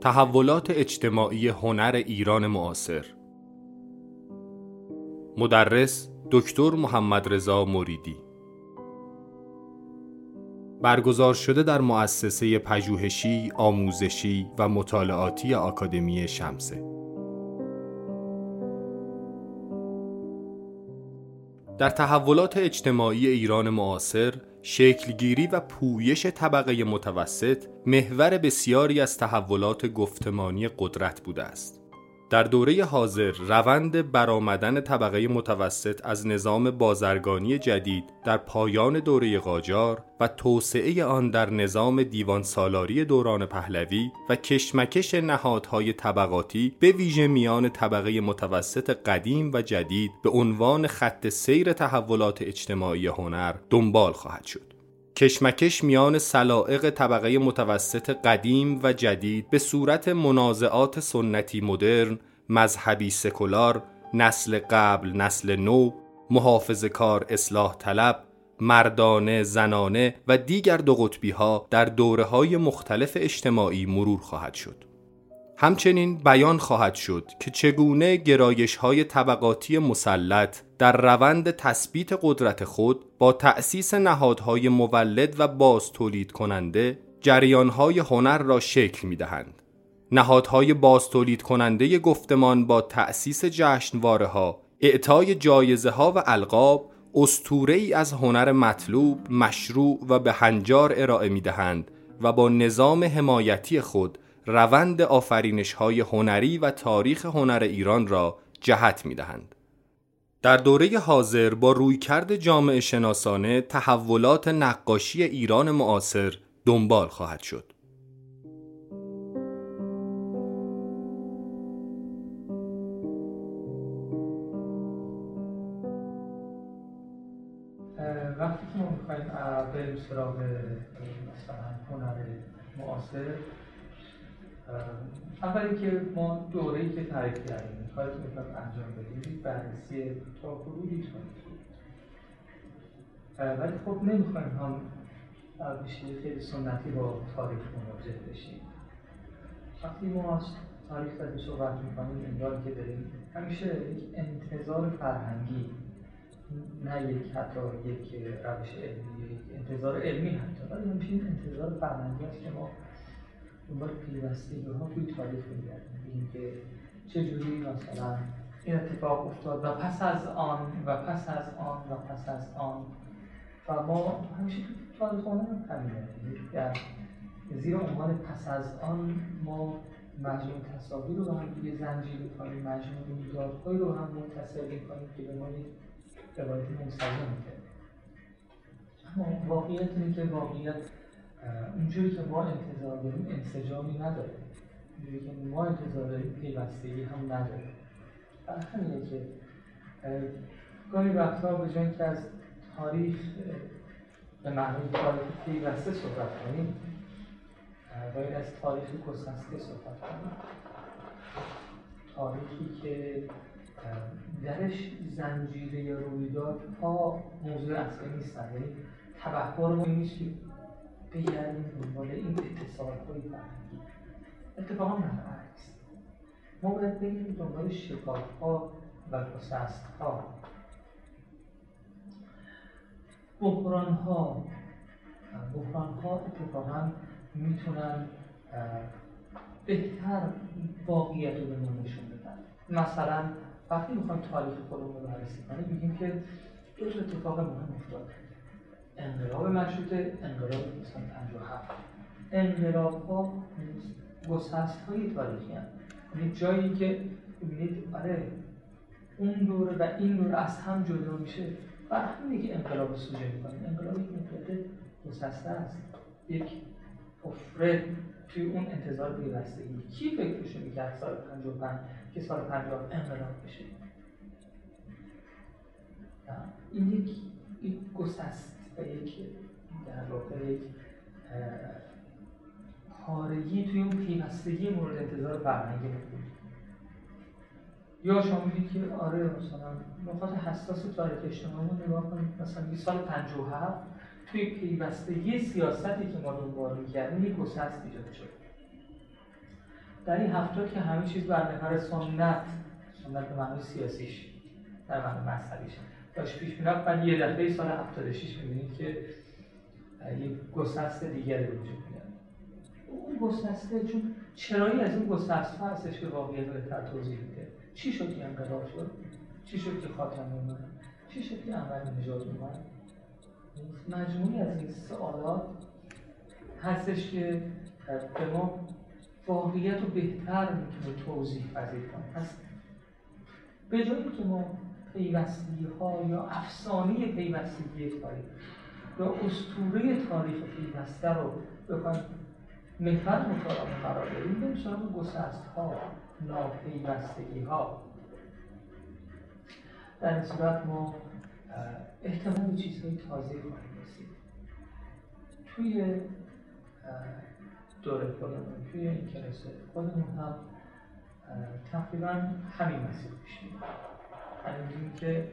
تحولات اجتماعی هنر ایران معاصر. مدرس دکتر محمد رضا مریدی. برگزار شده در مؤسسه پژوهشی، آموزشی و مطالعاتی آکادمی شمسه. در تحولات اجتماعی ایران معاصر شکلگیری و پویش طبقه متوسط محور بسیاری از تحولات گفتمانی قدرت بوده است. در دوره حاضر روند برآمدن طبقه متوسط از نظام بازرگانی جدید در پایان دوره قاجار و توسعه آن در نظام دیوان سالاری دوران پهلوی و کشمکش نهادهای طبقاتی به ویژه میان طبقه متوسط قدیم و جدید به عنوان خط سیر تحولات اجتماعی هنر دنبال خواهد شد. کشمکش میان سلائق طبقه متوسط قدیم و جدید به صورت منازعات سنتی مدرن، مذهبی سکولار، نسل قبل نسل نو، محافظ کار اصلاح طلب، مردانه، زنانه و دیگر دو قطبی ها در دوره های مختلف اجتماعی مرور خواهد شد. همچنین بیان خواهد شد که چگونه گرایش های طبقاتی مسلط در روند تثبیت قدرت خود با تأسیس نهادهای مولد و باز تولید کننده جریانهای هنر را شکل می دهند. نهادهای باز تولید کننده گفتمان با تأسیس جشنواره ها، اعطای جایزه ها و القاب استوره ای از هنر مطلوب، مشروع و به هنجار ارائه می دهند و با نظام حمایتی خود روند آفرینش های هنری و تاریخ هنر ایران را جهت می دهند. در دوره حاضر با رویکرد جامعه شناسانه تحولات نقاشی ایران معاصر دنبال خواهد شد. وقتی که ما می‌خوایم بریم سراغ مثلا هنر معاصر اولی که ما دوره که تعریف کردیم که می‌خوایم انجام بدیم بررسی تا حدودی کنید ولی خب نمی‌خوایم هم بشه خیلی سنتی با تاریخ مواجه بشیم. وقتی ما از تاریخ در صحبت می‌کنیم انگار که داریم همیشه یک انتظار فرهنگی نه یک حتی یک روش علمی یک انتظار علمی حتی ولی همیشه انتظار فرهنگی است که ما دنبال پیوستگی ها توی تاریخ میگردیم. ببینیم که چجوری مثلا این اتفاق افتاد و پس از آن و پس از آن و پس از آن. و ما همیشه تو تاریخ هم همینه. در زیر عنوان پس از آن ما مجموع تصاویر رو هم دیگه زنجیر کنیم مجموع رویدادهایی رو هم متصل کنیم که به ما یک روایت منسجم میده. اما واقعیت اینه که واقعیت اونجوری که ما انتظار داریم انسجامی نداره. اونجوری که ما انتظار داریم پیوستگی هم نداره. برای همینه که گاهی وقتها به جای که از تاریخ به معنی تاریخ پیوسته صحبت کنیم باید از تاریخ گسسته صحبت کنیم. تاریخی که درش زنجیره رویداد ها موضوع اصلی نیستن. یعنی تبهر نیست بگردیم دنبال این اتصال های فرهنگی اتفاقا برعکس ما باید بگیم دنبال شکاف ها و گسست ها بحران ها بحران ها اتفاقا می‌تونن بهتر واقعیت رو به ما نشون بدن. مثلا وقتی می‌خوایم تاریخ خودمون رو بررسی کنیم میگیم که دو اتفاق مهم افتاد انقلاب مشروطه انقلاب مثلا 57 انقلاب ها گسست های تاریخی هم یعنی جایی که ببینید آره اون دوره و این دوره از هم جدا میشه. و همینه که انقلاب سوژه می‌کنه. انقلاب یک مدت گسسته است. یک حفره توی اون انتظار پیوستگی. کی فکرشو می‌کرد سال 55 که سال 50 انقلاب بشه؟ این یک گسست و یک در واقع یک پارگی توی اون پیوستگی مورد انتظار فرهنگی یا شما میگید که آره مثلا نقاط حساس تاریخ اجتماعی رو نگاه کنید مثلا سال 57 توی پیوستگی سیاستی که ما دنبال می‌کردیم یک گسست ایجاد شد. در این هفته که همه چیز بر محور سنت سنت به معنی سیاسیش در معنی مذهبیش. داشت پیش می‌رفت. بعد یه دفعه سال 76 می‌بینید که یک گسست دیگری وجود میاد اون گسسته چون چرایی از این گسست ها هستش که واقعیت بهتر توضیح میده. چی شد که انقلاب شد؟ چی شد که خاتم اومد؟ چی شد که اول نجات اومد؟ مجموعی از این سوالات هستش که به ما واقعیت رو بهتر می‌تونه توضیح پذیر کنه پس به جایی که ما پیوستگی ها یا افسانه پیوستگی تاریخ یا اسطوره تاریخ پیوسته رو بخوایم محور مطالعه قرار بدیم بریم سراغ گسست ها ناپیوستگی ها در این صورت ما احتمال چیزهای تازه خواهیم رسید. توی دوره خودمون توی این کلاس خودمون هم تقریبا همین مسیر پیش همین که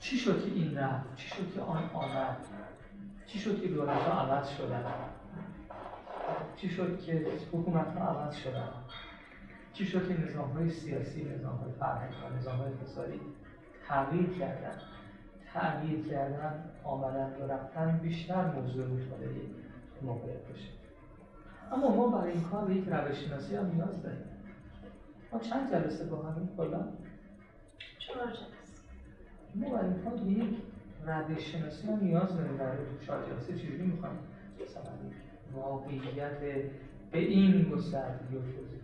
چی شد که این رفت چی شد که آن آمد؟ چی شد که دولت ها عوض شدن چی شد که حکومت ها عوض شدن چی شد که نظام های سیاسی نظام های فرهنگی و نظام های اقتصادی تغییر کردن؟ تغییر کردن آمدن و رفتن بیشتر موضوع مطالعه موقعیت باشه. اما ما برای این کار به یک روش شناسی هم نیاز داریم. ما چند جلسه با همین کلا چهار جلسه ما به یک روش شناسی هم نیاز داریم برای چهار جلسه چجوری می‌خوایم مثلا واقعیت به این گستردگی و توضیح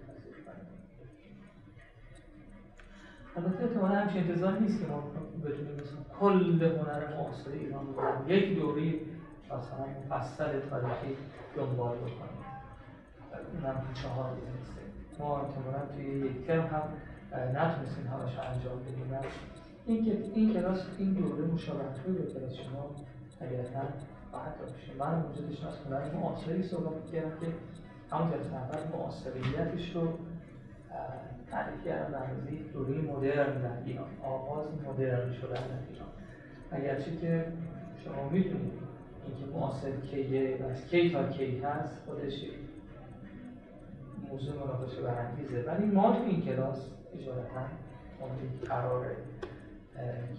البته احتمالا همچین انتظار نیست که ما بتونیم مثلا کل هنر معاصر ایران رو یک دوری مثلا مفصل تاریخی دنبال بکنیم. اونم چهار نیسته ما احتمالا توی یک ترم هم نتونستیم همش انجام بدیم این این کلاس این دوره مشابه توی به کلاس شما طبیعتا خواهد داشت من اونجا داشتم از هنر معاصری صحبت کردم که همون جلسه اول معاصریتش رو تعریف کردم در دوره مدرن در ایران. آغاز مدرن شدن در ایران. اگرچه که شما می‌دونید اینکه معاصر کیه و از کی تا کی هست خودش موضوع مناقشه برانگیزه. ولی ما تو این کلاس اجارتا مورد قرار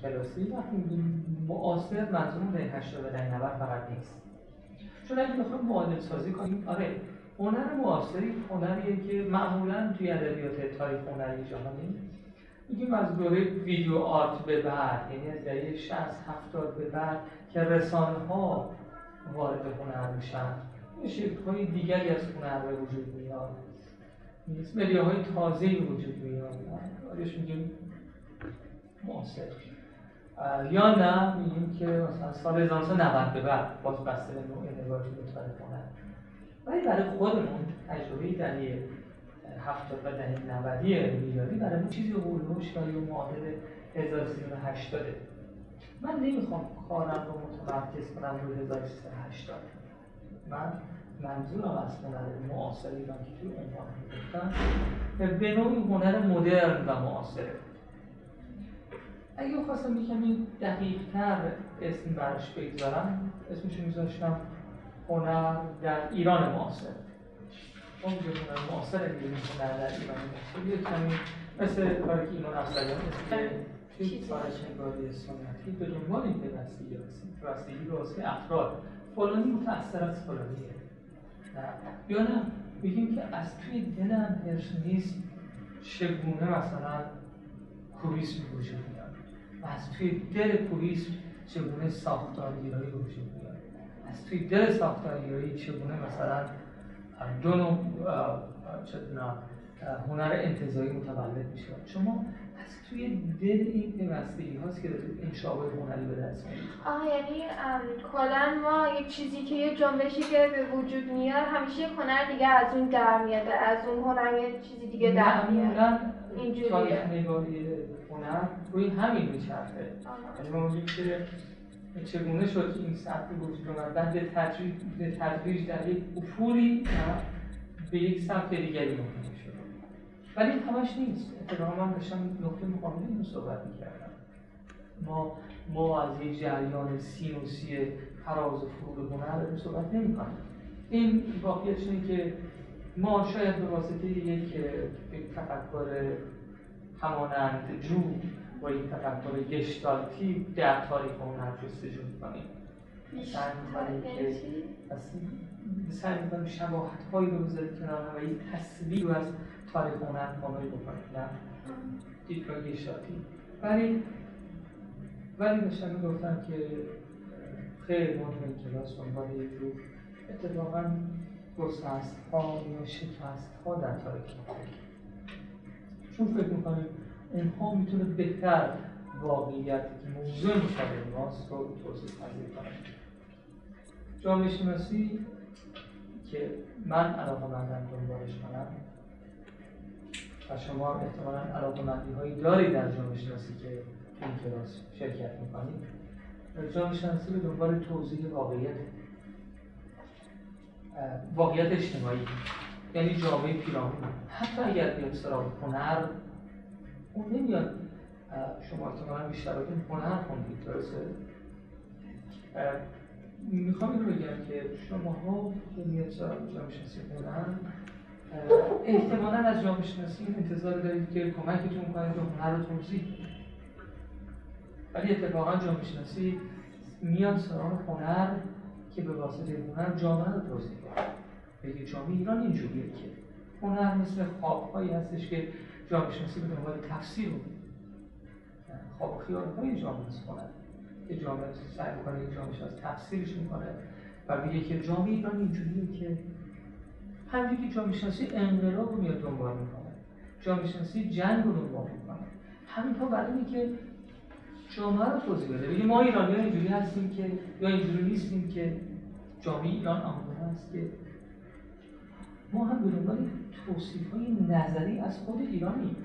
کلاسی. وقتی میگیم معاصر منظور دهه 80 و دهه 90 فقط نیست. چون اگه بخوایم معادل سازی کنیم آره هنر معاصری هنریه که معمولا توی ادبیات تاریخ هنری جهانی میگیم از دوره ویدیو آرت به بعد یعنی از دهه 60 70 به بعد که رسانه ها وارد هنر میشن. شکل های دیگری از هنر به وجود میاد. مدیه های تازه وجود میاد. آریش میگیم معاصر یا نه میگیم که مثلا سال 1990 به بعد باز بسته به نوع تاریخ هنر ولی برای خودمون تجربه دهه هفتاد و دهه نودی میلادی برای ما چیزی هولوش و یا معادل 1380 من نمی‌خوام کارم رو متمرکز کنم روی 1380 من منظورم از هنر معاصر ایران که توی عنوان گفتم به نوعی هنر مدرن و معاصره. اگه خواستم یکمی دقیقتر اسم براش بگذارم اسمشو میذاشتم هنر در ایران معاصر. اون هنر معاصر میگیم هنر در ایران معاصر یه کمی مثل کاری که ایمان افزایان مثل توی فرشنگاری سنتی به دنبال این پیوستگی رو واسه افراد. فلانی متأثر از فلانیه. یا نه بگیم که از توی دلم نیست چگونه مثلا کوریسم وجود میاد و از توی دل کوریسم چگونه ساختارگیرایی وجود میاد از توی دل ساختاریایی چگونه مثلا دو نوع هنر انتظایی متولد میشه شما از توی دل این پیوستگی هاست که این شابه هنری به دست آها یعنی کلا ما یک چیزی که یه جنبشی که به وجود میاد همیشه هنر دیگه از اون در میاد از اون هنر یه چیزی دیگه در میاد. اینجوریه. تاریخ نگاری هنر روی همین میچرخه. یعنی ما که چگونه شد که این سطح وجود اومد؟ بعد به تدریج, در یک افولی به یک سمت دیگری منتهی ولی همش نیست. اتفاقا من داشتم نقطه مقابل رو صحبت می‌کردم. ما ما از یک جریان سینوسی فراز و فرود هنر صحبت نمی کنیم این واقعیت اینه که ما شاید به واسطه یک تفکر همانند جو با یک تفکر گشتالتی در تاریخ هنر جستجو می‌کنیم. سعی می‌کنیم که سعی می‌کنیم شباهت هایی رو بذاریم کنار و یک تصویر رو از تاریخ هنر کامل بکنیم نه؟ دیدگاه گشتالتی ولی ولی داشتم می‌گفتم که خیلی مهم کلاس عنوان یک رو اتفاقا گسست ها یا شکست ها در تاریخ چون فکر می‌کنیم اونها می‌تونه بهتر واقعیت که موضوع مطالعه ماست رو توضیح پذیر کنه. جامعه شناسی که من علاقه مندم دنبالش کنم و شما احتمالا علاقه مندی هایی دارید در جامعه شناسی که این کلاس شرکت می‌کنید. جامعه شناسی به دنبال توضیح واقعیت واقعیت اجتماعی. یعنی جامعه پیرامون. حتی اگر بیاد سراغ هنر اون نمیاد شما احتمالا بیشتر هنر خوندید درسته؟ می‌خوام این رو بگم که شما ها که میاد سراغ جامعه شناسی هنر احتمالا از جامعه شناسی انتظار دارید که کمکتون کنه که هنر رو توضیح ولی اتفاقا جامعه شناسی میاد سراغ هنر که به واسطه هنر جامعه رو توضیح کنه بگه جامعه ایران اینجوریه که هنر مثل خوابهایی هستش که جامعه شناسی به دنبال تفسیر رو خواب خیال های جامعه هنر. که جامعه سعی می‌کنه یک جامعه شناس تفسیرش می‌کنه و میگه که جامعه ایران اینجوریه که همینجوری که جامعه شناسی انقلاب رو میاد دنبال می‌کنه. جامعه شناسی جنگ رو دنبال می‌کنه. همینطور برای اینه که جامعه رو توضیح بده. بگه ما ایرانی ها اینجوری هستیم که یا اینجوری نیستیم که جامعه ایران آماده است که ما هم به دنبال توصیف های نظری از خود ایرانی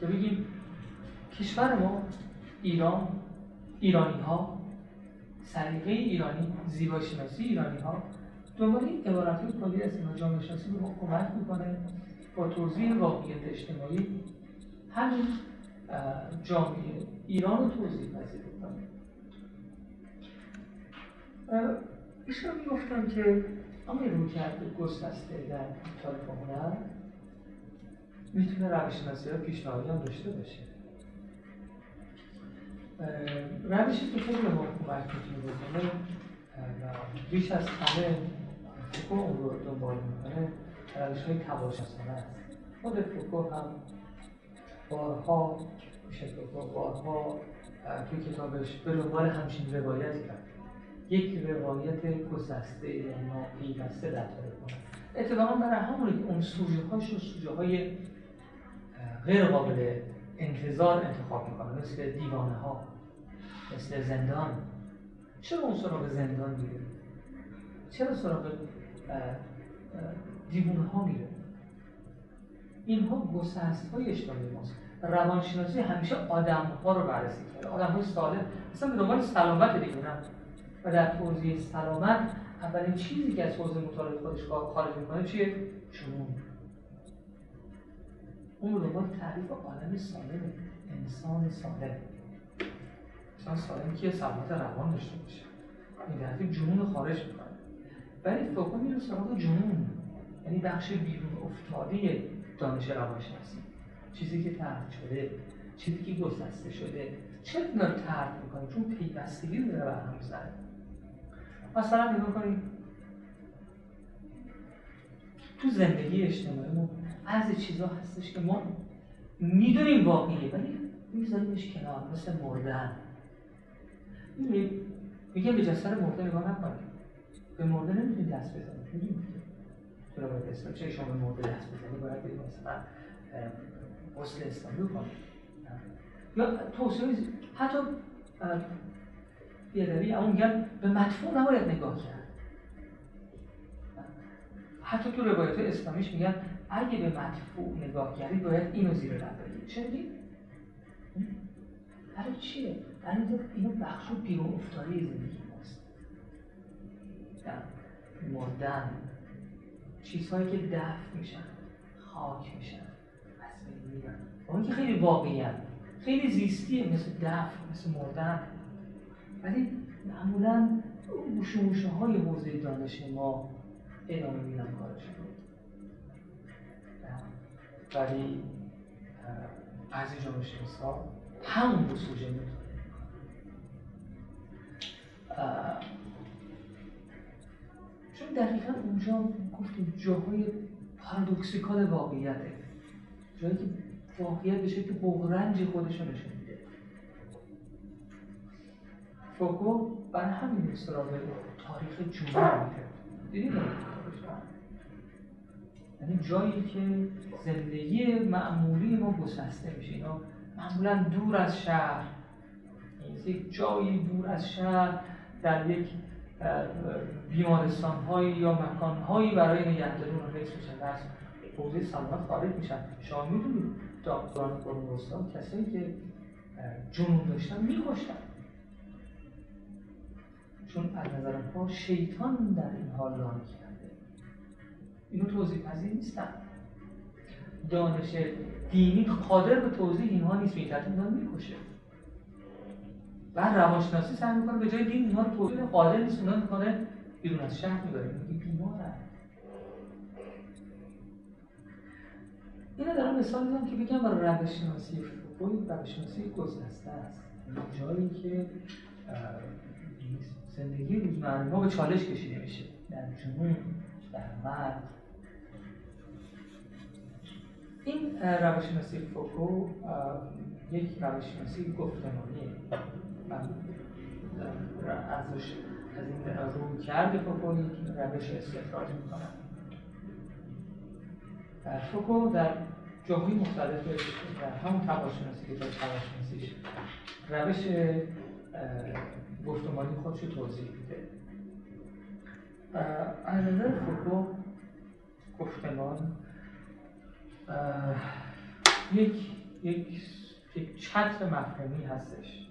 که بگیم کشور ما ایران ایرانی ها سلیقه ایرانی زیبا شناسی ایرانی ها دنبال این عبارت کلی هستیم و جامعه شناسی به ما کمک می‌کنه با توضیح واقعیت اجتماعی همین جامعه ایران رو توضیح پذیر کنه ایشون می‌گفتم که اما رو کرد گسسته در تاریخ هنر می‌تونه روش شناسی ها پیشنهادی هم داشته باشه. روشی که خیلی به ما کمک می‌تونه بکنه بیش از همه فوکو اون رو دنبال می‌کنه روش های تباشستانه است خود فوکو هم بارها میشه بارها توی کتابش به دنبال همچین روایتی کرد. یک روایت گسسته یا ناپیوسته در کنه اتفاقا برای همون که اون سوژه هاش و سوژه های غیر قابل انتظار انتخاب می‌کنه مثل دیوانه ها مثل زندان. چرا اون سراغ زندان میره چرا سراغ دیوانه ها میره. اینها گسست های اجتماعی ماست. روانشناسی همیشه آدم ها رو بررسی کرده آدم های سالم. مثلا به دنبال سلامت دیگه نه. و در توضیح سلامت اولین چیزی که از حوزه مطالعه خودش خارج می‌کنه چیه؟ جنون. اون رو دنبال تعریف عالم سالم انسان سالم. انسان سالم که سلامت روان داشته باشه. این در جنون خارج می‌کنه. ولی فوکو میره سراغ جنون. یعنی بخش بیرون افتاده دانش روانشناسی. چیزی که ترک شده چیزی که گسسته شده. چه اینا رو می‌کنه؟ چون پیوستگی رو داره برهم می‌زنه. مثلا نگاه کنید. تو زندگی اجتماعی ما از چیزا هستش که ما می‌دونیم واقعیه ولی میذاریمش کنار مثل مردن. میگه به جسد مرده نگاه نکنید. به مرده نمی‌تونید دست بزنید می‌دونید تو رو باید اسلام چه شما به مرده دست بزنید باید برید مثلا غسل اسلامی کنید یا توصیه حتی بیادبی اما میگن به مدفوع نباید نگاه کرد. حتی تو روایت اسلامیش میگن اگه به مدفوع نگاه کردید باید اینو زیر لب چه میگید؟ برای چیه؟ برای اینو بخش و بیرون افتاده زندگی. ماست مردن چیزهایی که دفع میشن خاک میشن از بین میرن اون که خیلی واقعی خیلی زیستیه مثل دفع مثل مردن. ولی معمولا گوشوموشه های حوزه دانش ما ادامه میدن کارشون ولی بعضی جامعه شناسا همون رو سوژه چون دقیقا اونجا گفتیم جاهای پارادوکسیکال واقعیته. جایی که واقعیت بشه که بغرنج خودشو نشون میده. فوکو برای همین سراغ تاریخ جنوب میره دیدید یعنی جایی که زندگی معمولی ما گسسته میشه. اینا معمولا دور از شهر. یک جایی دور از شهر در یک بیمارستان هایی یا مکان هایی برای نگهداری اونها حفظ میشن از حوزه سلامت خارج میشن. شما می‌دونید دکتران قرون کسایی که جنون داشتن میکشتن. چون از نظر ما شیطان در این حال لانه کرده. اینو توضیح پذیر نیستن. دانش دینی قادر به توضیح اینها نیست. به این می‌کشه. بعد روانشناسی سعی می‌کنه به جای دین اینها رو توضیح قادر نیست اونها می‌کنه بیرون از شهر می‌بره. میگه بیمارن اینو دارم مثال می‌زنم که بگم برای روش شناسی فوقوی روش گسسته است جایی که زندگی روزمره ما به چالش کشیده میشه. در جنون در مرد این روشناسی فوکو یک روشناسی گفتمانیه. ازش از این رو کرده فوکو یک روش استخراج می‌کنم فوکو در جاهای مختلف در همون تباشناسی که تباشناسیش روش گفتمانی خودش رو توضیح میده از نظر فوکو گفتمان یک یک یک چتر مفهومی هستش یعنی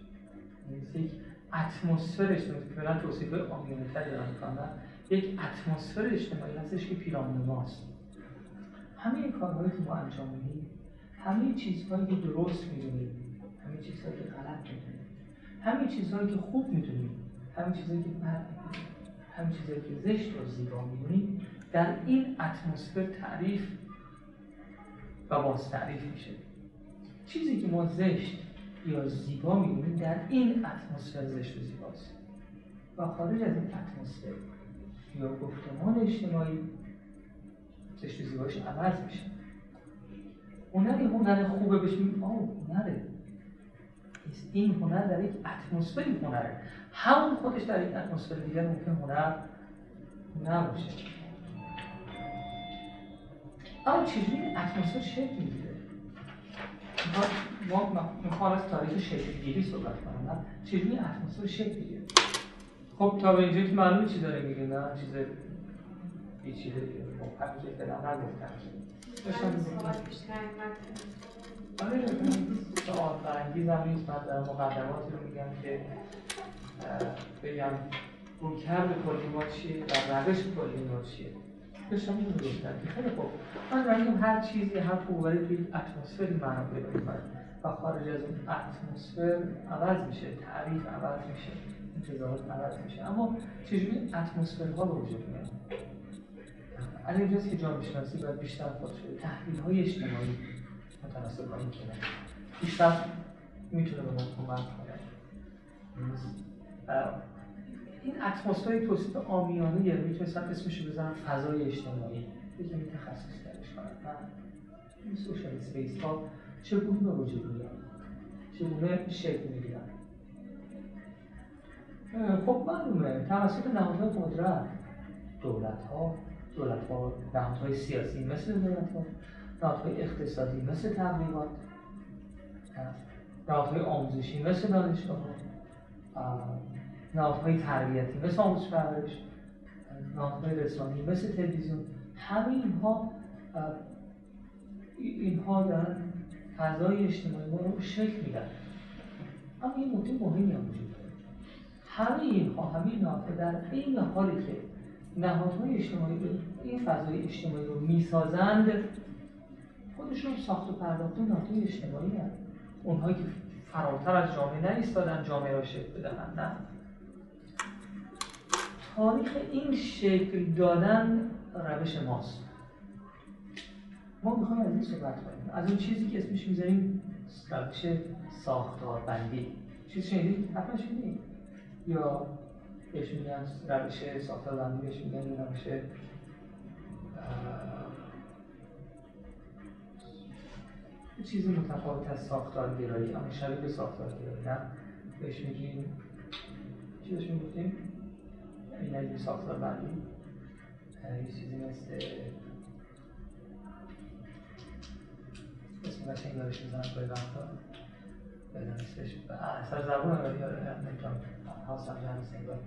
یک اتمسفر اجتماعی که فعلا توصیف آمیانه تر دارم می‌کنم یک اتمسفر اجتماعی هستش که پیرامون ماست همه کارهایی که ما انجام میدیم همه چیزهایی که درست می‌دونیم همه چیزهایی که غلط می‌دونیم همین چیزهایی که خوب می‌دونیم همین چیزهایی که بد همین چیزهایی که زشت و زیبا می‌دونیم در این اتمسفر تعریف و باز تعریف میشه. چیزی که ما زشت یا زیبا می‌دونیم در این اتمسفر زشت و زیباست. و خارج از این اتمسفر یا گفتمان اجتماعی زشت و زیباش عوض میشه. هنری هنر خوبه بهش آه هنره. این هنر در یک اتمسفری هنره. همون خودش در یک اتمسفر دیگر ممکن هنر نباشه. اما چجوری اتمسفر شکل می‌گیره؟ ما می‌خوام از تاریخ شکلگیری صحبت کنم چجوری اتمسفر شکل می‌گیره؟ خب تا به اینجا که معلومه چی داره میگه نه؟ چیز پیچیده دیگه خب همین که فعلا نگفتم آره سوال برانگیز هم نیست. من در مقدماتی رو میگم که بگم رویکرد کلی ما چیه و روش کلی ما چیه. داشتم اینو گفتم که خیلی خوب. من میگم هر چیزی هر قوری توی اتمسفری معنا پیدا می‌کنه و خارج از اون اتمسفر عوض میشه تعریف عوض میشه انتظارات عوض میشه. اما چجوری اتمسفرها به وجود میاد از اینجاست که جامعه شناسی باید بیشتر خودش تحلیل های اجتماعی متناسب با این کلمه بیشتر می‌تونه به ما کمک کنه. این اتمسفری توصیف آمیانه یه می‌تونستم اسمش بزنم فضای اجتماعی. یکی تخصص درش کنم این سوشال سپیس ها چگونه به وجود میاد؟ چگونه شکل می‌گیرن خب معلومه توسط نهادهای قدرت دولت ها دولت ها نهادهای سیاسی مثل دولت ها نهادهای اقتصادی مثل تبلیغات نهادهای آموزشی مثل دانشگاه نهادهای تربیتی مثل آموزش پرورش نهادهای رسانی مثل تلویزیون همه اینها اینها دارن فضای اجتماعی ما رو شکل میدن. اما این نکته مهمی هم وجود داره. همه اینها همه نهادها در این حالی که نهادهای اجتماعی این فضای اجتماعی رو می‌سازند خودشون ساخت و پرداخته نهادهای اجتماعی هست اونهایی که فراتر از جامعه نایستادن جامعه را شکل بدهند نه. تاریخ این شکل دادن روش ماست. ما می‌خوایم از این صحبت کنیم. از اون چیزی که اسمش می‌ذاریم روش ساختار بندی. چیز شنیدید؟ حتما شنیدید یا بهش میگن روش ساختار بندی بهش میگن روش چیزی متفاوت از ساختارگرایی اما شبیه به ساختارگرایی نه؟ بهش میگیم چی بهش می‌گفتیم؟ این از ساختار بندی. یه چیزی مثل اسم قشنگ یادش می‌زنم به وقتا اسمش اثر زبون رو یادم نمی‌تونم. حاصل جمع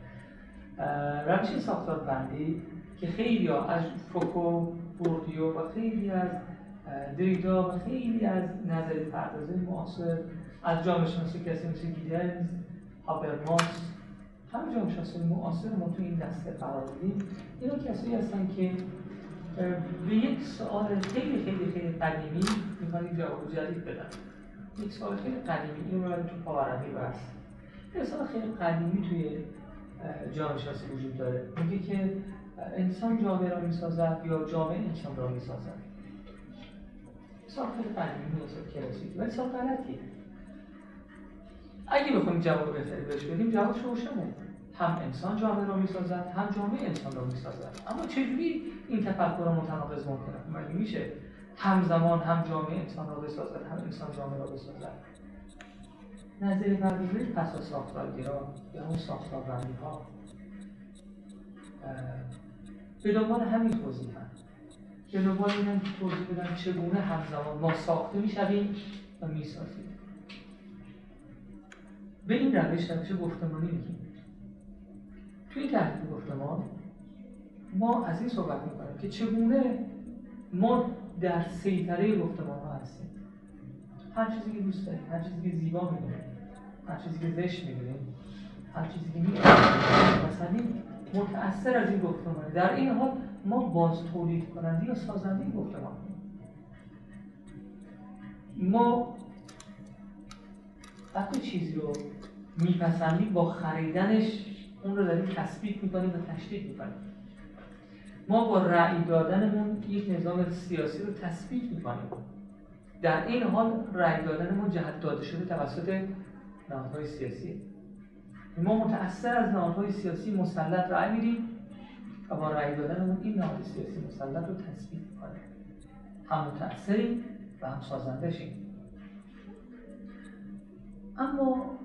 روش ساختار بندی که خیلی از فوکو بوردیو و خیلی از دریدا و خیلی از نظری پردازه معاصر از جامعه شناسی کسی مثل گیدنز هابرماس همه جامعه شناسی معاصر ما تو این دسته قرار بدیم اینا کسایی هستن که به یک سوال خیلی خیلی خیلی قدیمی می‌خوان جواب جدید بدن یک سوال خیلی قدیمی این رو تو پاورقی بس. یک سوال خیلی قدیمی توی جامعه وجود داره. میگه که انسان جامعه را می‌سازد یا جامعه انسان را می‌سازد؟ سال خیلی قدیمی و کلاسیک. ولی سال غلطیه. اگه بخوایم جواب بهتری بهش بدیم جوابش روشنه. هم انسان جامعه را می‌سازد هم جامعه انسان را می‌سازد. اما چجوری این تفکر متناقض ممکنه؟ مگه میشه همزمان هم جامعه انسان را بسازد هم انسان جامعه را بسازد؟ نظری پردازش پس از ساختارگرا یا اون ساختاربندی ها به دنبال همین توضیح هم. به دنبال اینم توضیح بدم چگونه همزمان ما ساخته می‌شویم و می‌سازیم. به این روش روش گفتمانی میگیم توی تحلیل گفتمان ما از این صحبت می‌کنیم که چگونه ما در سیطره گفتمان ها هستیم. هر چیزی که دوست داریم هر چیزی که زیبا می‌دونیم هر چیزی که زشت می‌دونیم هر چیزی که مثلا متأثر از این گفتمانه. در این حال ما باز تولید کننده یا سازنده این گفتمان ما وقتی چیزی رو میپسندیم با خریدنش اون رو داریم تثبیت می‌کنیم و تشدید می‌کنیم. ما با رأی دادنمون یک نظام سیاسی رو تثبیت می‌کنیم. در این حال رأی دادنمون جهت داده شده توسط نهادهای سیاسی. ما متأثر از نهادهای سیاسی مسلط رأی میدیم و با رأی دادنمون این نهاد سیاسی مسلط رو تثبیت می‌کنیم. هم متأثریم و هم سازندشیم اما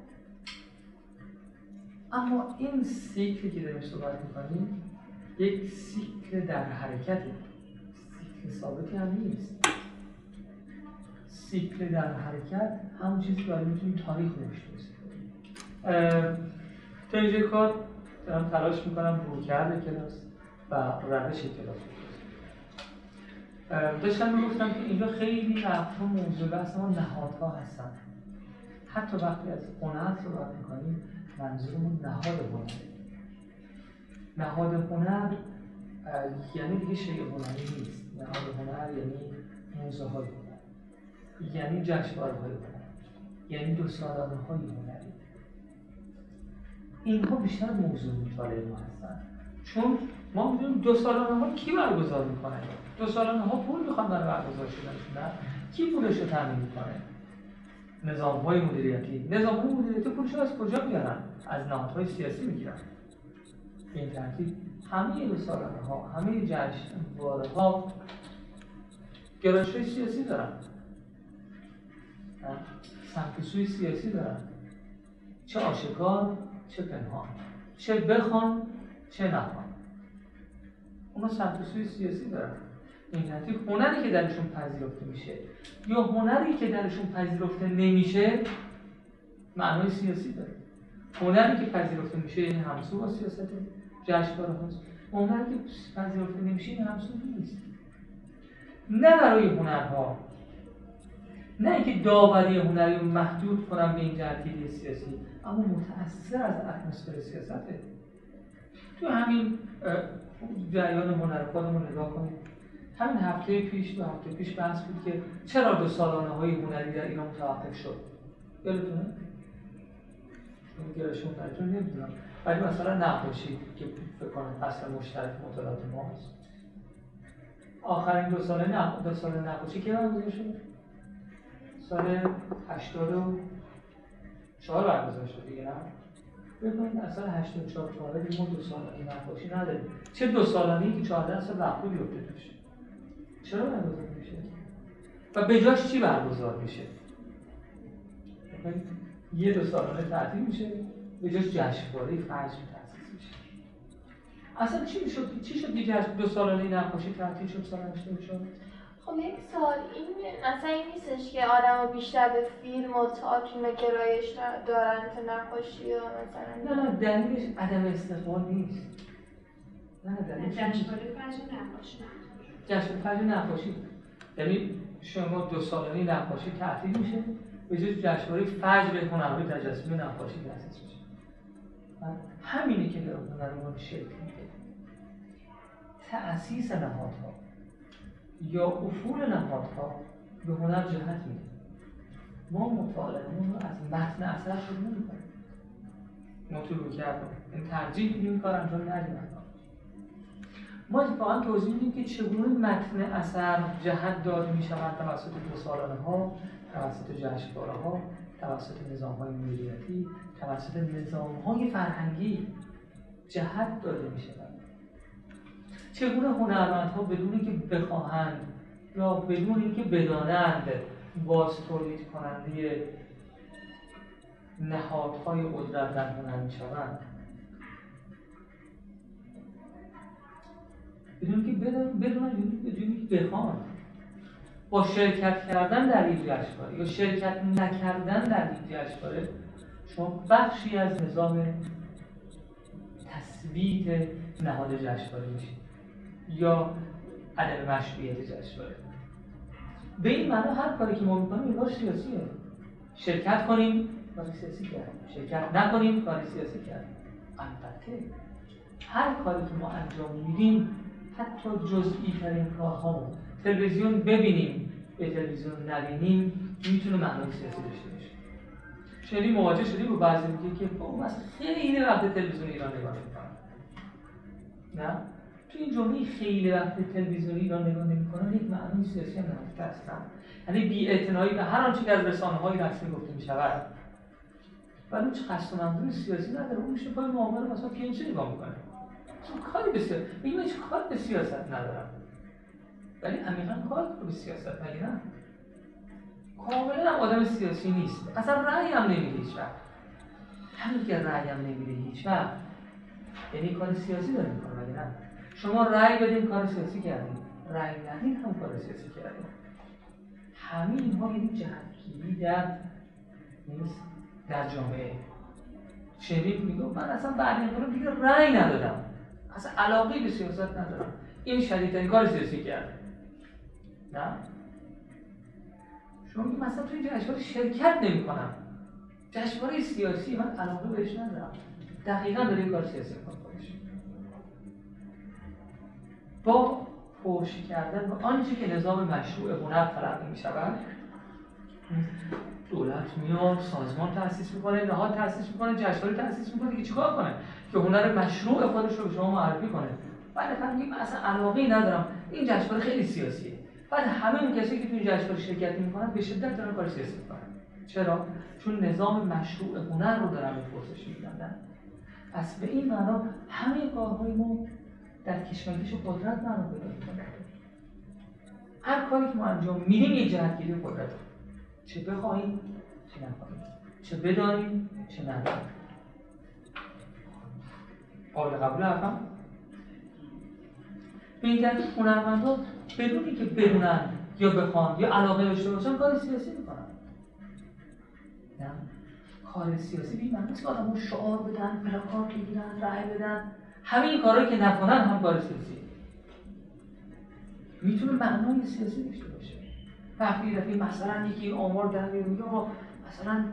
اما این سیکلی که داریم صحبت می‌کنیم یک سیکل در حرکته سیکل ثابتی هم نیست. سیکل در حرکت همون چیزی که می‌تونیم تاریخ نوشته تا اینجا کار دارم تلاش می‌کنم رو کرده کلاس و روش کلاس داشتم می‌گفتم که اینجا خیلی وقتها موضوع بحث ما نهادها هستن. حتی وقتی از هنر صحبت می‌کنیم منظورمون نهاد هنر. نهاد هنر یعنی دیگه شیء هنری نیست. نهاد هنر یعنی موزه های هنر. یعنی جشنواره های هنر. یعنی دو سالانه های هنری. اینها بیشتر موضوع مطالعه ما هستن. چون ما می‌دونیم دو سالانه ها کی برگزار می‌کنه؟ دو سالانه ها پول می‌خوان برای برگزار شدن نه؟ کی پولش رو تامین می‌کنه؟ نظام های مدیریتی. نظام های مدیریتی پولش از کجا میارن؟ از نهادهای سیاسی می‌گیرن. به این ترتیب همه دو سالانه ها همه جشنواره ها گرایش سیاسی دارن. سمت سوی سیاسی دارن. چه آشکار چه پنهان. چه بخوان چه نخوان. اونا سمت سوی سیاسی دارن. این ترتیب هنری که درشون پذیرفته میشه. یا هنری که درشون پذیرفته نمیشه معنای سیاسی داره. هنری که پذیرفته میشه یعنی همسو با سیاست جشنواره هاست. هنری که پذیرفته نمیشه یعنی همسو نیست. نه برای هنرها. نه اینکه داوری هنری رو محدود کنم به این جهتگیری سیاسی اما متأثر از اتمسفر سیاسته. تو همین جریان هنر خودمون نگاه کنید. همین هفته پیش دو هفته پیش بحث بود که چرا دو سالانه های هنری در ایران متوقف شد؟ یادتونه؟ گرایش هنریتون نمی‌دونم. ولی مثلا نقاشی که فکر کنم اصل مشترک مطالعات ماست آخرین دو سال نه دو سال نقاشی که برگزار شد؟ سال 84 برگزار شد دیگه نه؟ ببینید اصلا 84 تا حالا ما دو سالانی نقاشی نداریم. چه دو سالانی که 14 سال وقتی بیفته توش؟ چرا برگزار میشه؟ و به جاش چی برگزار میشه؟ یه دو سالانه تعطیل میشه به جاش جشنواره فجر تأسیس میشه. اصلا چی می‌شد؟ چی شد دیگه دو سالانه نقاشی تعطیل شد سال 84 خب یک سال این مثلا این نیستش که آدم بیشتر به فیلم و تئاتر گرایش دارن تا نقاشی و مثلا نه نه دلیلش عدم استقبال نیست. نه دلیلش جشنواره فجر نقاشی. جشن فجر نقاشی یعنی شما دو سالانه نقاشی تعطیل میشه به جز جشنواره فجر هنرهای تجسمی نقاشی تأسیس میشه. همینی که در هنرمند شکل میده تأسیس نهادها یا افول نهادها به هنر جهت میده. ما مطالعهمون رو از متن اثر شروع نمی‌کنیم ما تو رو کردم این ترجیح میدیم کار انجام ندیم. ما اتفاقا توضیح میدیم که چگونه متن اثر جهت داده می‌شوند توسط دو سالانه ها توسط جشنواره ها توسط نظام های مدیریتی توسط نظام های فرهنگی جهت داده می‌شوند چگونه هنرمندها بدون اینکه بخواهند یا بدون اینکه بدانند باز تولید کننده نهادهای قدرت در هنر می‌شوند بدون که بدون بدون که بخوان. با شرکت کردن در این جشنواره یا شرکت نکردن در این جشنواره شما بخشی از نظام تثبیت نهاد جشنواره میشید یا عدم مشروعیت جشنواره. به این معنا هر کاری که ما می‌کنیم کار سیاسیه. شرکت کنیم کار سیاسی کردیم. شرکت نکنیم کار سیاسی کردیم. البته هر کاری که ما انجام میدیم حتی جزئی ترین کارها تلویزیون ببینیم به تلویزیون نبینیم می‌تونه معنای سیاسی داشته باشه. شدی مواجه شدی با بعضی میگه که با خب، خیلی وقت تلویزیون ایران نگاه می‌کنم نه؟ تو این جمله خیلی وقت تلویزیون ایران نگاه نمی‌کنن یک معنای سیاسی هم نهفته هستن. یعنی بی به هر آنچه که از رسانه های رسمی گفته می شود ولی چه قصد منظور سیاسی نداره. اون میشه پای معامله مثلا پینچه نگاه می‌کنه؟ کاری به سیاست؟ میگم هیچ کار به سیاست ندارم؟ ولی عمیقا کار به سیاست مگه نه؟ کاملا هم آدم سیاسی نیست. اصلا رأی هم نمیده هیچ وقت. همین که رأی هم نمیده هیچ وقت. یعنی کار سیاسی داره می‌کنه مگه نه؟ شما رأی بدین کار سیاسی کردین. رأی ندین هم کار سیاسی کردین. همه اینها یعنی جهتگیری در در جامعه. شنید میگه من اصلا بعد این دیگه رأی ندادم. اصلا علاقه به سیاست ندارم. این شدیدترین کار سیاسی کرد نه؟ شما میگه مثلا تو این جشنواره شرکت نمی کنم جشنواره سیاسی من علاقه بهش ندارم. دقیقا داره این کار سیاسی می‌کنه. با فوش کردن و آنچه که نظام مشروع هنر تلقی می شود دولت میاد سازمان تاسیس می‌کنه نهاد تاسیس می‌کنه جشنواره تاسیس می‌کنه که چیکار کنه؟ که هنر مشروع خودش رو به شما معرفی کنه. بعد فقط میگم اصلا علاقه ندارم. این جشنواره خیلی سیاسیه. بعد همه اون کسی که تو این جشنواره شرکت می‌کنن به شدت دارن کار سیاسی می‌کنن. چرا؟ چون نظام مشروع هنر رو دارن به پرسش میبندن پس به این معنا همه کارهای ما در کشمکش قدرت معنا هر کاری که ما انجام میدیم یه جهتگیری قدرت. چه بخواهیم چه نخواهیم. چه بدانیم چه ندانیم. قابل قبول حرفم به این ترتیب هنرمندها بدون که بدونن یا بخوان یا علاقه داشته باشن کار سیاسی می‌کنن. نه. کار سیاسی بی من نیست که آدم شعار بدن پلاکارد بگیرن رای بدن. همه این کارهایی که نکنن هم کار سیاسی. می‌تونه معنای سیاسی داشته باشه. وقتی دفعه مثلا یکی آمار در میگه مثلا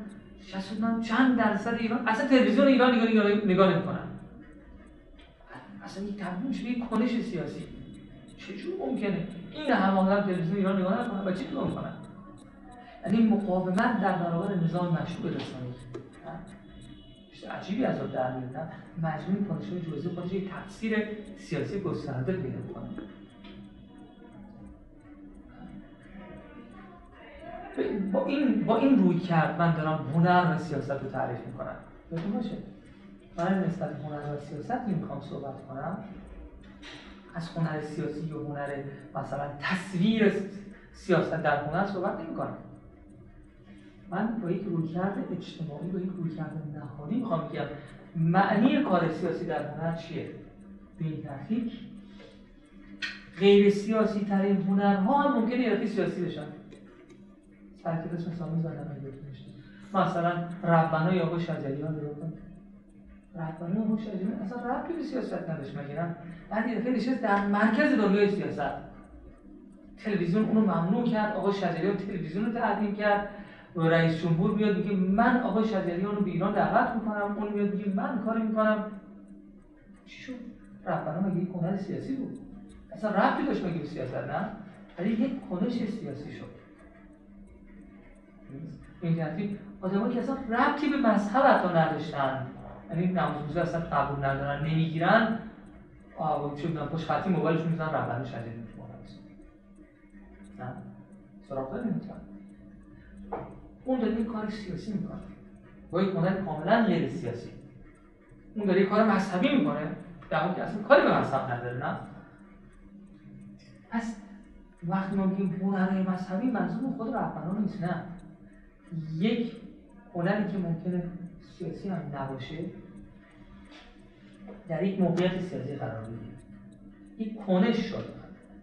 شصت چند درصد ایران اصلا تلویزیون ایران نگاه نگاه, نگاه نمی‌کنن اصلا یک تبدیل شده یک کنش سیاسی. چجور ممکنه؟ این همه آدم تلویزیون ایران نگاه نکنن و چی نگاه می‌کنن؟ یعنی مقاومت در برابر نظام مشروع رسانه‌ای چیز عجیبی از آب در میاد نه مجموع کنشون جزئی خودش یک تفسیر سیاسی گسترده پیدا می‌کنه. با این با این روی کرد من دارم هنر و سیاست رو تعریف می‌کنم. یادتون باشه. من نسبت هنر و سیاست می‌خوام صحبت کنم. از هنر سیاسی یا هنر مثلا تصویر سیاست در هنر صحبت نمی کنم من با یک رویکرد اجتماعی با یک رویکرد نهانی می‌خوام بگم معنی کار سیاسی در هنر چیه؟ به این ترتیب غیر سیاسی ترین هنرها هم ممکنه یه سیاسی بشن. ترکیب اسم سامی زدن مثلا ربنا آقا شجری ها رو رهبری هوش اصلا ربطی به سیاست نداشت نه؟ بعد یه دفعه نشست در مرکز دنیای سیاست. تلویزیون اونو ممنوع کرد آقا شجریان تلویزیون رو تحریم کرد. رئیس جمهور بیاد میگه من آقا شجریان رو به ایران دعوت می‌کنم. اون میاد میگه من کاری می‌کنم. چی شد؟ رهبران مگه یک هنر سیاسی بود؟ اصلا ربطی داشت مگه سیاست نه؟ ولی یک کنش سیاسی شد. این ترتیب آدمایی که اصلا ربطی به مذهب حتی نداشتن. یعنی نماز اصلا قبول ندارن نمی‌گیرن. آه چه می‌دونم پشت خطی موبایلش می‌زنن رهبر شدید نه. سراغ داریم اون داره کار سیاسی می‌کنه. با یک کاملا غیر سیاسی. اون داره کار مذهبی می‌کنه. در حالی که اصلا کاری به مذهب نداره نه. پس وقتی ما میگیم هنر مذهبی منظور خود رهبران نیست نه. یک هنری که ممکنه سیاسی هم نباشه در یک موقعیت سیاسی قرار بگیره. یک کنش شده.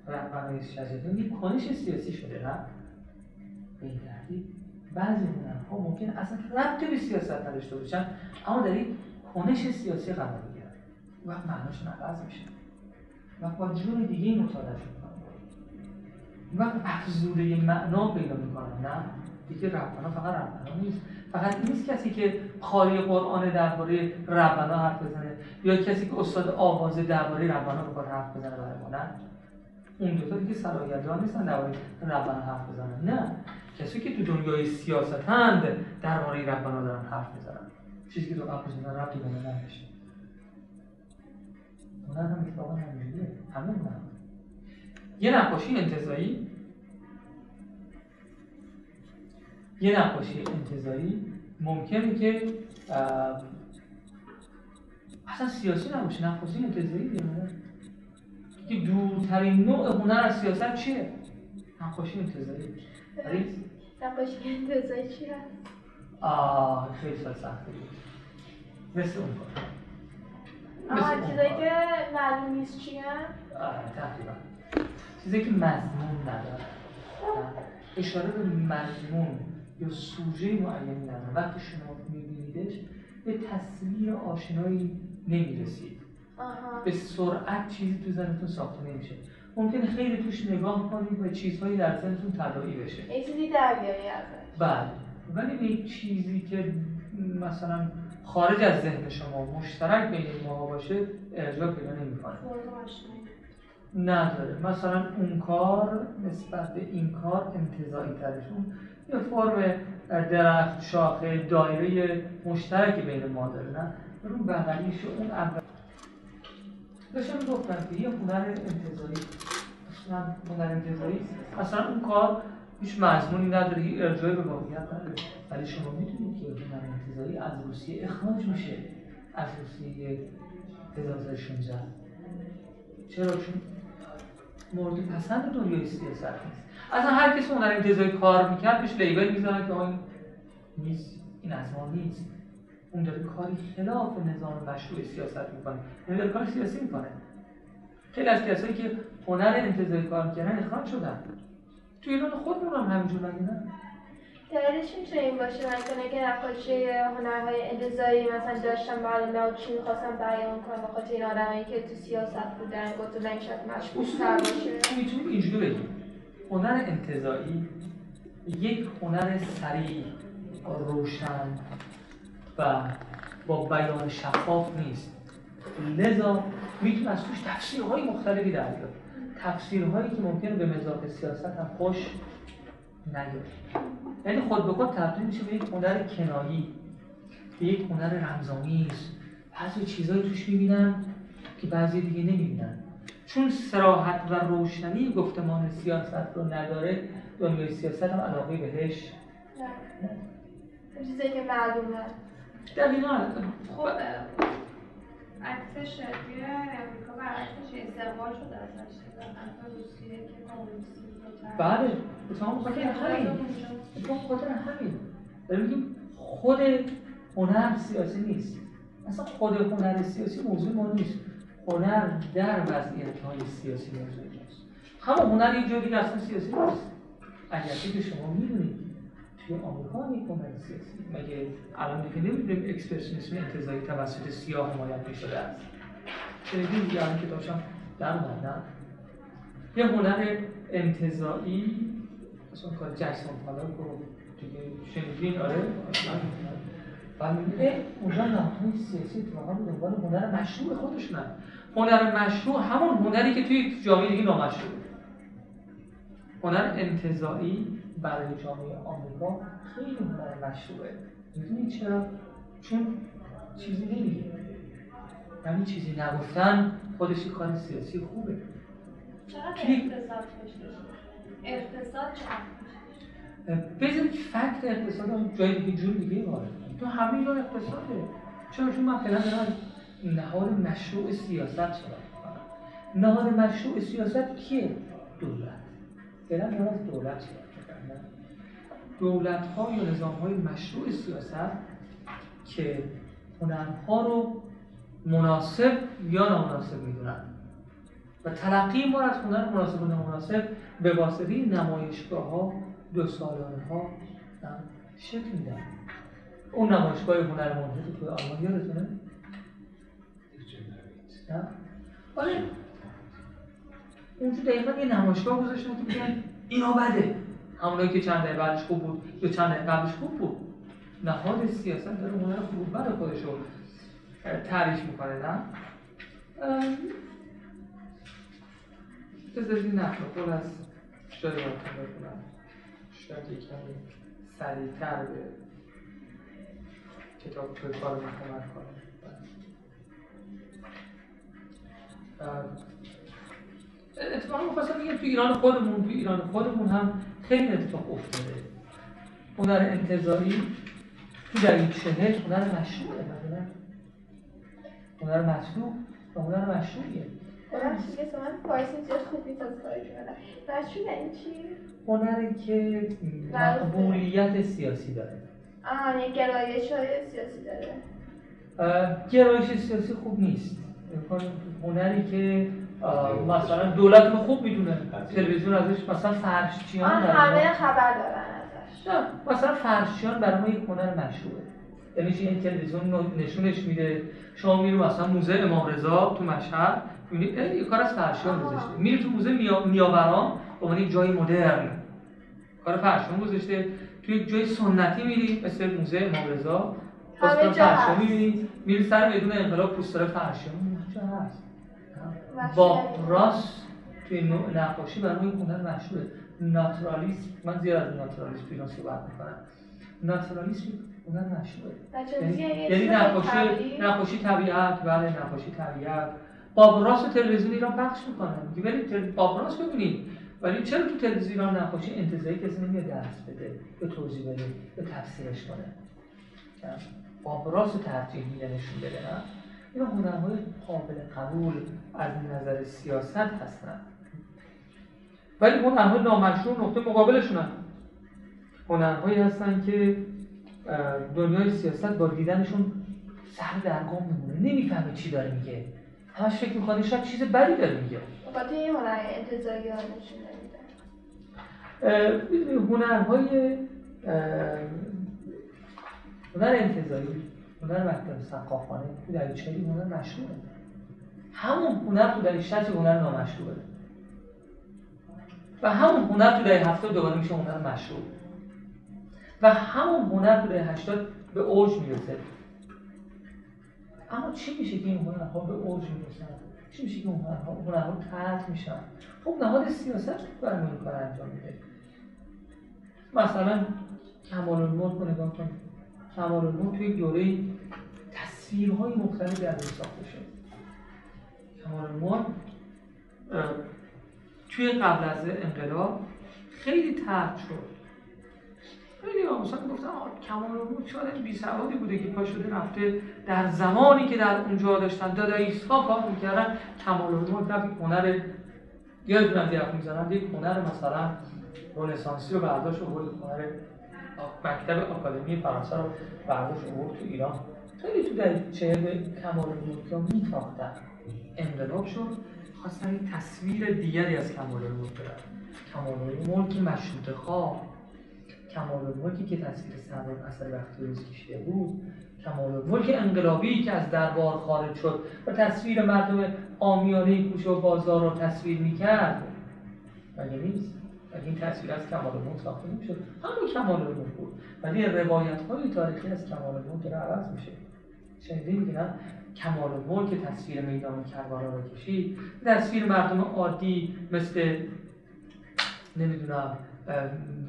رهبرهای شجریان یک کنش سیاسی شده. نه به این ترتیب بعضی هنرها ممکن اصلا ربطی به سیاست نداشته باشن اما در یک کنش سیاسی قرار بگیرن. وقت معناشون عوض میشه. وقت با جور دیگه مطالعه می‌کنن. وقت افزوده معنا پیدا می‌کنن. نه. دیگه ربنا فقط ربنا نیست. فقط نیست کسی که قاری قرآن درباره ربنا حرف بزنه یا کسی که استاد آوازه درباره ربنا بخواد حرف بزنه برای ما نه. اون دوتا دیگه سرایدان نیستن درباره ربنا حرف بزنن. نه. کسی که تو دنیای سیاست هند درباره ربنا دارن حرف بزنن چیزی که تو حرف بزنن ربطی به نمیشه. هنر هم اتفاقا همینجوریه. همه یه نقاشی انتظایی یه نقاشی انتظاری ممکنه که اصلا سیاسی نباشه نقاشی انتظاری دیگه. که دورترین نوع هنر از سیاست چیه؟ نقاشی انتظاری نقاشی انتظاری چی هست؟ آه خیلی سال سخته. مثل اون کار. آه چیزایی که معلوم نیست چی تقریبا چیزایی که مضمون نداره. اشاره به مضمون. یا سوژه معینی نداره وقتی شما میبینیدش به تصویر آشنایی نمی‌رسید. به سرعت چیزی تو زنتون ساخته نمیشه. ممکن خیلی توش نگاه کنید و چیزهایی در ذهنتون طراحی بشه. یه چیزی در بله. ولی به چیزی که مثلا خارج از ذهن شما مشترک بین ما باشه ارجاع پیدا نمی‌کنه. نداره. مثلا اون کار نسبت به این کار انتظایی ترشون یه فرم درخت شاخه دایره مشترکی بین ما داره نه؟ رو بغلیش اون اول. داشتم گفتم که یه هنر انتظاری اصلا هنر انتظاری اصلا اون کار هیچ مضمونی نداره هیچ ارجاعی به واقعیت نداره. ولی شما می‌تونید که هنر انتظاری از روسیه اخراج میشه از روسیه 1916 چرا؟ چون مورد پسند دنیای سیاست نیست. اصلا هر کسی هنر انتظاری کار می‌کرد بهش لیبل می‌زنه که این نیست این از ما نیست. اون داره کاری خلاف نظام مشروع سیاست می‌کنه. یعنی داره کار سیاسی می‌کنه. خیلی از کسایی که هنر انتظاری کار می‌کردن اخراج شدن. توی ایران خودمون هم همینجور مگه نه؟ دلیلش می‌تونه این باشه. مثلا که نقاشی هنرهای انتظاری مثلا داشتن برای چی می‌خواستن بیان کنن بخاطر این آدمایی که تو سیاست بودن گفتن شاید مشغول تر باشه. می‌تونیم اینجوری بگیم. هنر انتظایی یک هنر سریع روشن و با بیان شفاف نیست. لذا می‌تونه از توش تفسیرهای مختلفی در بیاد. تفسیرهایی که ممکنه به مزاق سیاست هم خوش نیاد. یعنی خود به خود تبدیل میشه به یک هنر کنایی یک هنر رمزآمیز بعضی چیزایی توش می‌بینن که بعضی دیگه نمی‌بینن. چون سراحت و روشنی گفتمان سیاست رو نداره دنیای سیاست هم علاقه بهش نه. چیزی که معلومه. دقیقا. خب عکسش توی امریکا برعکسش استقبال شده. ازش روسیه که کمونیستی بله خاطر همین. خاطر همین. داریم میگیم خود هنر سیاسی نیست. اصلا خود هنر سیاسی موضوع ما نیست. هنر در وضعیت های سیاسی موضوع ماست همون هنر یه جوری اصلا سیاسی نیست. اگر که شما می‌دونید توی آمریکا یک هنر سیاسی. مگه الان دیگه نمی‌دونیم اکسپرسیونیسم انتظایی توسط سیاه حمایت می‌شده است؟ شنیدین دیگه الان کتابشم در اومد یه هنر انتظایی مثلا کار جکسون پالاک رو دیگه شنیدین؟ آره. و میگه اونجا نهادهای سیاسی اتفاقا به دنبال هنر مشروع خودشونن هنر مشروع همون هنری که توی جامعه دیگه نامشروعه هنر انتظایی برای جامعه آمریکا خیلی هنر مشروعه. می‌دونی چرا؟ چون چیزی نمیگه. یعنی چیزی نگفتن خودش کار سیاسی خوبه. چقدر اقتصاد اقتصاد بذارید فکت اقتصاد هم جای دیگه جور دیگه وارد تو همه اینا اقتصاده. چرا؟ چون من فعلا دارم نهاد مشروع سیاست صحبت نهاد مشروع سیاست کیه؟ دولت. فعلا دارم از دولت صحبت دولت ها یا نظام های مشروع سیاست که هنرها رو مناسب یا نامناسب می‌دونن. و تلقی ما از هنر مناسب و نامناسب به واسطه نمایشگاه ها دو سالانه ها شکل میدن اون نمایشگاه هنر توی آلمان یادتونه؟ نه؟ آره اونجا دقیقا یه نمایشگاه گذاشتن که بگن اینا بده همونایی که چند دقیقه بعدش خوب بود. یا چند دقیقه قبلش خوب بود. نهاد سیاست داره هنر خوب بد خودش رو تعریف می‌کنه نه؟ بذارید این نقل از جای باتون بکنم شاید یک کمی سریعتر به کتاب توی کار من کمک کنه اتفاقا می‌خواستم بگم تو ایران خودمون تو ایران خودمون هم خیلی اتفاق افتاده. هنر انتظاری تو دهه چهل هنر مشروعه مثلا. هنر مطلوب و هنر مشروعیه ببخشید که من فارسی زیاد خوب نیست از کارشون مشروع یعنی چی؟ هنری که مقبولیت سیاسی داره. آه یه گرایش های سیاسی داره. گرایش سیاسی خوب نیست. هنری که مثلا دولت رو خوب می‌دونه. تلویزیون ازش مثلا فرشچیان همه خبر دارن ازش. مثلا فرشچیان برای ما یک هنر مشروعه یعنی چی؟ این تلویزیون نشونش میده. شما میری مثلا موزه امام رضا تو مشهد می‌بینی یه کار از فرشیان گذاشته میری تو موزه نیاوران به عنوان یک جای مدرن. کار فرشیان گذاشته توی یک جای سنتی میری مثل موزه امام رضا. همه جا می‌بینی میری سر میدون انقلاب پوستر فرشیان با راست توی نقاشی برای ما هنر مشهوره. ناتورالیسم من زیاد از ناتورالیسم توی صحبت می‌کنم. ناتورالیسم هنر مشهوره. یعنی, یعنی نقاشی نقاشی طبیعت بله نقاشی طبیعت. باب راست تلویزیون ایران پخش می‌کنه. میگه ولی باب راست ببینید. ولی چرا تو تلویزیون ایران نقاشی انتزاعی کسی نمیاد درس بده به توضیح بده به تفسیرش کنه؟ باب راست ترجیح میده نشون بده نه؟ اینا هنرهای قابل قبول از نظر سیاست هستن ولی هنرهای نامشروع نقطه مقابلشونن هنرهایی هستن که دنیای سیاست با دیدنشون سر در گم میمونه. نمی‌فهمه چی داره میگه. همش فکر می‌کنه شاید چیز بدی داره میگه. خاطر این هنر انتظاری ها هنرهای هنر انتظاری. هنر مکتب سقافانه تو در چهلی هنر مشهوره. همون هنر تو در شصت هنر نامشهوره. و همون هنر تو در هفتاد دوباره میشه هنر مشهور. و همون هنر تو در هشتاد به اوج می‌رسه. اما چی میشه که این هنرها به اوج می‌رسن؟ چی میشه که هنرها هنرها قطع میشن؟ خب نهاد سیاست برای این کار انجام میده. مثلا کمال الملک رو نگاه کنید. کمال الملک توی دوره تصویرهای مختلفی از ساخته شد. کمال الملک توی قبل از انقلاب خیلی ترد شد. خیلی مثلا گفتن کمال الملک شاید بی سوادی بوده که پا شده رفته در زمانی که در اونجا داشتن. داداییست ها کار می‌کردن. کمال الملک نه هنر یادتون یه می‌زنن یک هنر مثلا رنسانسی رو برداشت و هنر مکتب آکادمی فرانسه رو برداشت و تو ایران. خیلی تو در چهل کمال الملک ها میتاختن. انقلاب شد خواستن یک تصویر دیگری از کمال الملک بدن. کمال الملک مشروط خواه. کمال الملکی که تصویر سردار اثر وقتی کشیده بود کمال الملک انقلابی که از دربار خارج شد و تصویر مردم آمیانه کوچه و بازار را تصویر می‌کرد. مگه نیست؟ این تصویر از کمال الملک ساخته می‌شد. همون کمال الملک بود. ولی روایت های تاریخی از کمال الملک داره عوض میشه. شنیدین که کمال الملک تصویر میدان کربلا را کشید. تصویر مردم عادی مثل نمی‌دونم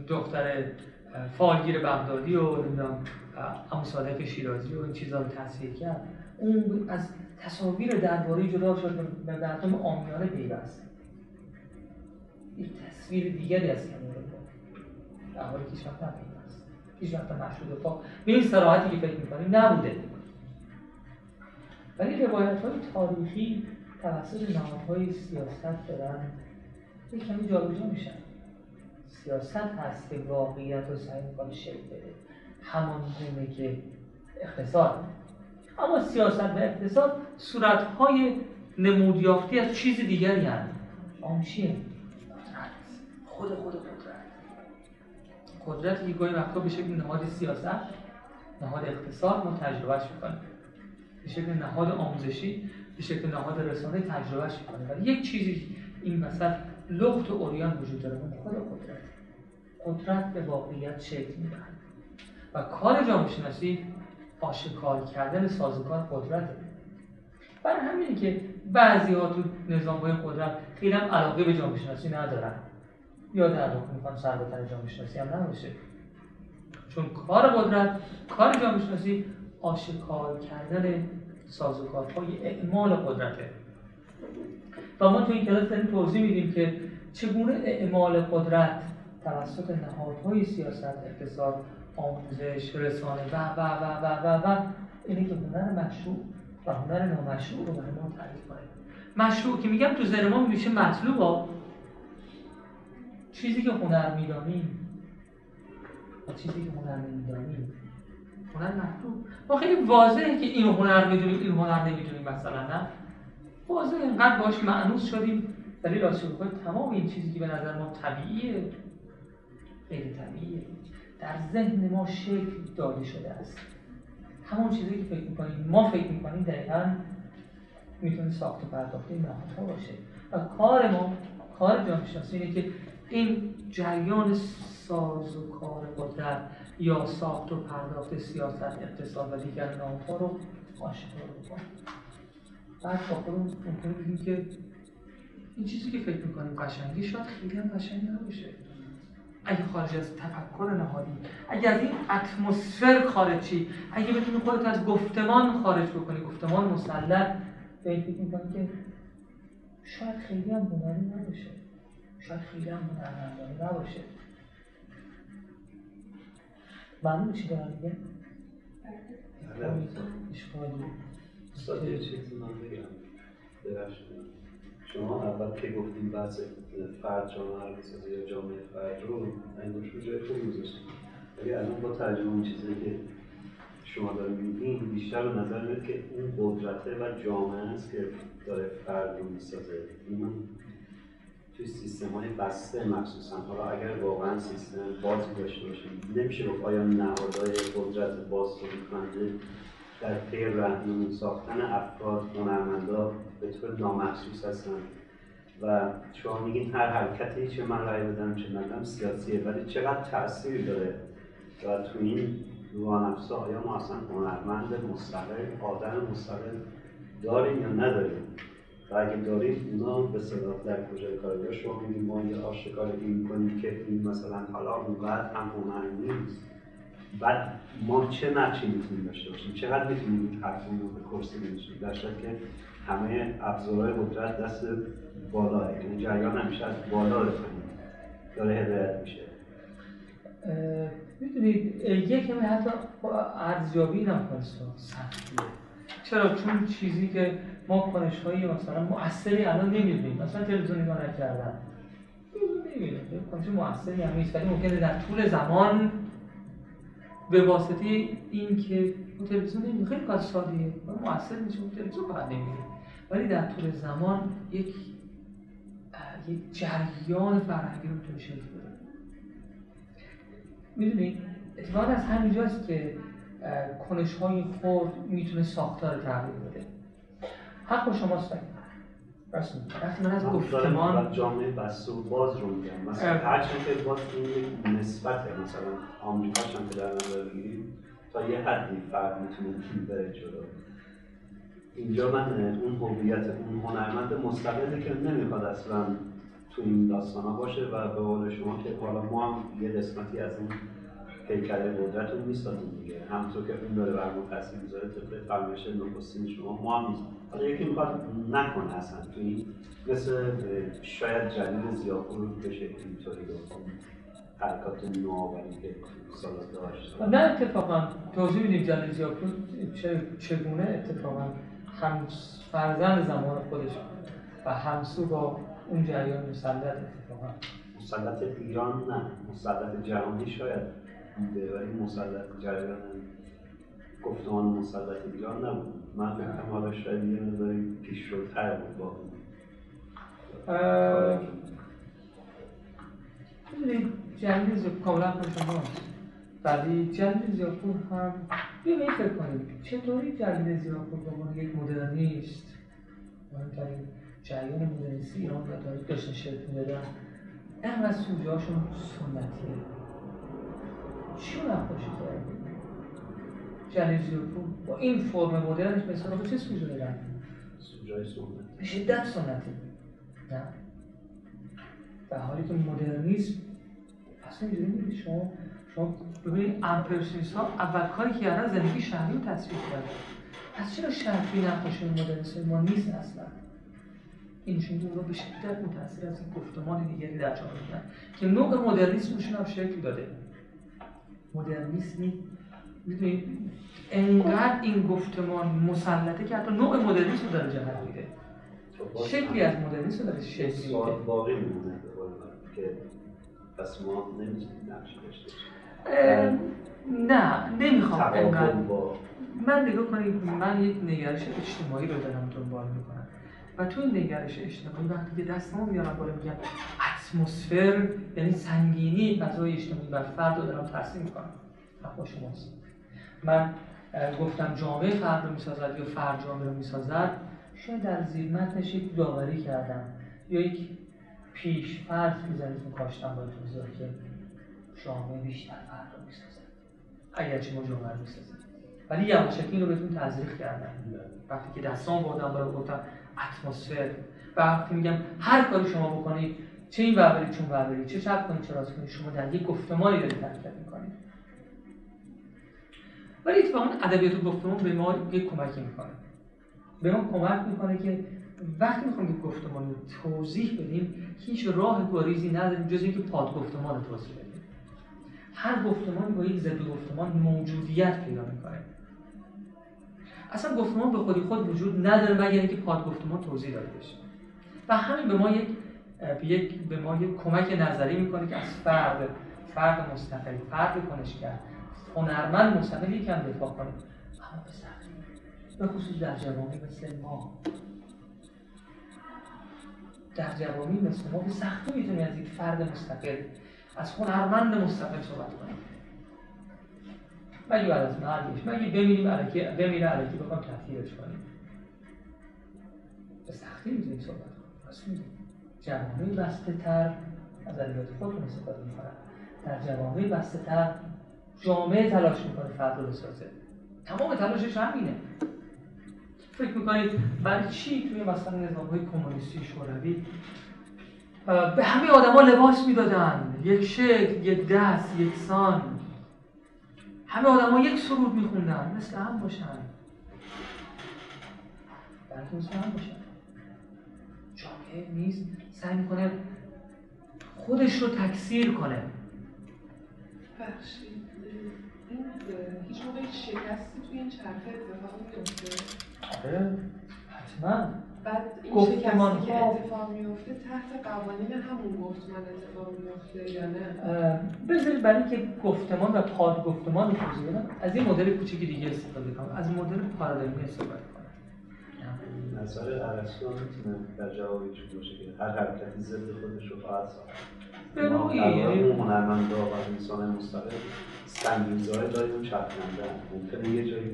دختر فالگیر بغدادی و نمی‌دونم صادق شیرازی و این چیزا رو تصویر کرد. اون از تصاویر درباره جدا شد به مردم آمیانه پیوست. یک تصویر دیگری از کمال در حالی که شما نپیوست هیچ وقت مشهود پا به این سراحتی که فکر می‌کنیم نبوده. ولی روایت های تاریخی توسط نهادهای سیاست دارن. یک کمی جابجا میشن. سیاست هست که واقعیت رو سعی می‌کنه شکل بده. همان گونه که اقتصاد. اما سیاست و اقتصاد صورتهای نمودیافتی از چیز دیگری هست. آن چیه؟ خود خود قدرت قدرتی که گاهی وقتا به شکل نهاد سیاست نهاد اقتصاد ما تجربهش می‌کنیم به شکل نهاد آموزشی به شکل نهاد رسانه تجربهش می‌کنیم ولی یک چیزی این وسط لخت و اوریان وجود داره خود قدرت. قدرت به واقعیت شکل می‌دهد. و کار جامعه شناسی آشکار کردن سازوکار قدرته. برای همینه که بعضی ها تو نظام های قدرت خیلی هم علاقه به جامعه شناسی ندارن. یا واقع می‌خوان سربتر جامعه شناسی هم نباشه. چون کار قدرت کار جامعه شناسی آشکار کردن سازوکارهای اعمال قدرته. و ما تو این کلاس داریم توضیح میدیم که چگونه اعمال قدرت توسط نهادهای سیاست اقتصاد آموزش رسانه و و و و و و اینه که هنر مشروع و هنر نامشروع رو برای ما تعریف کنیم. مشروع که میگم تو ذهن ما میشه مطلوب چیزی که هنر می‌دانیم. و چیزی که هنر نمی‌دانیم. هنر مطلوب ما خیلی واضحه که این هنر می‌دونیم این هنر نمی‌دونیم مثلا نه؟ واضح اینقدر باش معنوس شدیم. ولی راست تمام این چیزی که به نظر ما طبیعیه غیر طبیعیه. در ذهن ما شکل داده شده است. همون چیزی که فکر می‌کنیم ما فکر می‌کنیم دقیقا می‌تونه ساخت و پرداخت نهادها باشه. و کار ما کار جامعه شناسی اینه که این جریان ساز و کار قدرت یا ساخت و پرداخت سیاست اقتصاد و دیگر نهادها رو آشکار بکنیم بعد با خودمون ممکنه که این چیزی که فکر می‌کنیم قشنگی شاید خیلی هم قشنگی نباشه. اگه خارج از تفکر نهادی اگه از این اتمسفر خارجی اگه بتونی خودت از گفتمان خارج بکنی گفتمان مسلط فکر می‌کنی که شاید خیلی هم هنری نباشه. شاید خیلی هم هنرمندانه نباشه. معلوم چی دارم میگه؟ اشکالی استاد یه چیزی من بگم. شما اول که گفتیم بحث فرد جامعه رو یا جامعه فرد رو این رو جای خوب گذاشتیم ولی الان با ترجمه اون چیزی که شما داریم میگین بیشتر به نظر میاد که اون قدرته و جامعه است که داره فرد رو می‌سازه. این توی سیستم های بسته مخصوصا. حالا اگر واقعا سیستم بازی داشته باشیم نمیشه رو آیا نهادهای قدرت باز کننده در پی رهنمون ساختن افراد هنرمندا به طور نامحسوس هستن و شما میگین هر حرکتی چه من رای بدم چه ندم سیاسیه ولی چقدر تاثیر داره؟ و تو این روانفسا آیا ما اصلا هنرمند مستقل آدم مستقل داریم یا نداریم؟ و اگه داریم اونا به صدا در کجای کار شما میگین ما یه آشکار این می‌کنیم که این مثلا حالا اونقدر هم هنر نیست. بعد ما چه نقشی می‌تونیم داشته باشیم؟ چقدر می‌تونیم حرفمون رو به کرسی بنشونیم در که همه ابزارهای قدرت دست بالا یعنی جریان همیشه از بالا به داره هدایت میشه. می‌دونید یک کمی حتی ارزیابی هم سختیه چرا؟ چون چیزی که ما کنش های مثلا مؤثری الان نمی‌دونیم. مثلا تلویزیون نگاه نکردن. نمی‌دونیم. کنش مؤثری هم نیست. ولی ممکنه در طول زمان به واسطه این که تلویزیون نمی‌دونیم خیلی کار سادیه مؤثر نیست. تلویزیون فقط نمی‌دونیم ولی در طول زمان یک یک جریان فرهنگی رو می‌تونه شکل بده. می‌دونید اتفاقا از همینجاست که کنش های خورد می‌تونه ساختار تغییر بده. حق با شماست وقتی من از گفتمان جامعه بسته و باز رو میگم. مثلا هرچند که باز این نسبت مثلا آمریکا چند در نظر بگیریم تا یه حدی فرد می‌تونه بره جلو. اینجا من اون هویت اون هنرمند مستقلی که نمی‌خواد اصلا تو این داستان ها باشه و به قول شما که حالا ما هم یه قسمتی از این پیکر قدرت رو می‌سازیم دیگه. همونطور که اون داره بر ما تاثیر می‌ذاره طبق فرمایش نخستین شما ما هم حالا یکی می‌خواد نکنه اصلا. تو این مثل شاید جلیل زیاپور بشه اینطوری حرکات نوآوری که سالا داشت. نه اتفاقا. توضیح میدیم جلیل زیاپور چگونه اتفاقا هم فرزند زمان خودش و همسو با اون جریان مسلط اتفاقا. مسلط ایران نه. مسلط جهانی شاید. بوده ولی مسلط جریان گفتمان مسلط ایران نبود. من فکرم حالا شاید یه مقداری پیشروتر بود با جنگ کاملا شماست ولی جلیل زیاپور هم بیایید فکر کنید چطوری جلیل زیاپور به عنوان یک مدرنیست مهمترین جریان مدرنیستی ایران و تاریخ داشتن شکل می‌دادن انقدر سوژه هاشون سنتیه. چی نقاشی کرده جلیل زیاپور با این فرم مدرنش با چه سوژه دارن؟ سوژه سنتی. به شدت سنتی؟ نه. در حالی که مدرنیسم اصلا اینجوری شما شما ببینید امپرسیونیست ها اول کاری که کردن زندگی شهری رو تصویر کردن. پس چرا شهری نقاشی مدرنیسم ما نیست اصلا؟ اینشون رو به شدت متاثر از این گفتمان دیگری در جامعه که نوع مدرنیسمشون هم شکل داده. مدرنیسمی. می‌دونید انقدر این گفتمان مسلطه که حتی نوع مدرنیسم داره جهت میده. شکلی از مدرنیسم داره شکل میده. واقعی میمونه که پس ما نمی‌تونیم نقشی داشته نه نمی‌خوام انقدر. من نگاه کنید من یک نگرش اجتماعی رو دارم دنبال می‌کنم. و تو نگرش اجتماعی وقتی که دستمو میارم بالا میگم اتمسفر یعنی سنگینی فضای اجتماعی بر فرد رو دارم ترسیم می‌کنم حق شماست من گفتم جامعه فرد رو می‌سازد یا فرد جامعه رو می‌سازد؟ شاید در زیر متنش یک داوری کردم. یا یک پیش فرض می‌زنید کاشتم با توضیح که جامعه بیشتر فرد رو می‌سازد. اگرچه ما جامعه رو می‌سازد ولی یواشکی رو بهتون تزریق کردم. وقتی که دستان بردم بالا گفتم اتمسفر. و وقتی میگم هر کاری شما بکنید چه این بربرید چون چه چپ کنید چه راست کنید شما در یک گفتمانی دارید حرکت می‌کنید. ولی اتفاقا ادبیات گفتمان به ما یک کمکی می‌کنه. به ما کمک می‌کنه که وقتی می‌خوایم یک گفتمان توضیح بدیم هیچ راه گریزی نداریم جز اینکه پاد گفتمان رو توضیح بدیم. هر گفتمان با یک ضد گفتمان موجودیت پیدا می‌کنه. اصلا گفتمان به خودی خود وجود نداره. مگر اینکه پاد گفتمان توضیح داده بشه. و همین به ما یک یک به ما یک کمک نظری می‌کنه که از فرد فرد مستقل فرد کنشگر هنرمند مستقل یکم دفاع کنه. اما به خصوص در جوانی مثل ما. در جوانی مثل ما به سختی می‌تونی از یک فرد مستقل از هنرمند مستقل صحبت کنیم مگه بعد از مرگش مگه بمیریم علکی بمیره علکی بخوام تطهیرش کنیم؟ به سختی می‌تونیم صحبت کنیم. راست میگیم بسته تر از ادبیات خودتون استفاده می‌کنن. در جوامع بسته تر جامعه تلاش می‌کنه فرد رو بسازه. تمام تلاشش همینه. فکر می‌کنید برای چی توی مثلا نظام های کمونیستی شوروی به همه آدما لباس می‌دادن؟ یک شکل یک دست یک سان. همه آدما یک سرود میخوندن مثل هم باشن. بلکه مثل هم باشن. جامعه نیست. سعی می‌کنه خودش رو تکثیر کنه. بخشید هیچ موقع شکستی توی این چرخه اتفاق میفته آره حتما. بعد این شکستی که اتفاق میفته تحت قوانین همون گفتمان اتفاق میفته یا نه؟ بذارید برای اینکه گفتمان و پاد گفتمان رو از این مدل کوچیکی دیگه استفاده کنم. از مدل پارادایمی استفاده کنم. نظر ارسطو می‌تونه در جواب چون باشه که هر حرکتی ضد خودش رو خواهد ساخت. به نوعی، یعنی- هنرمندا و انسان مستقل سنگینزای داریم چرخنده. ممکنه یه جایی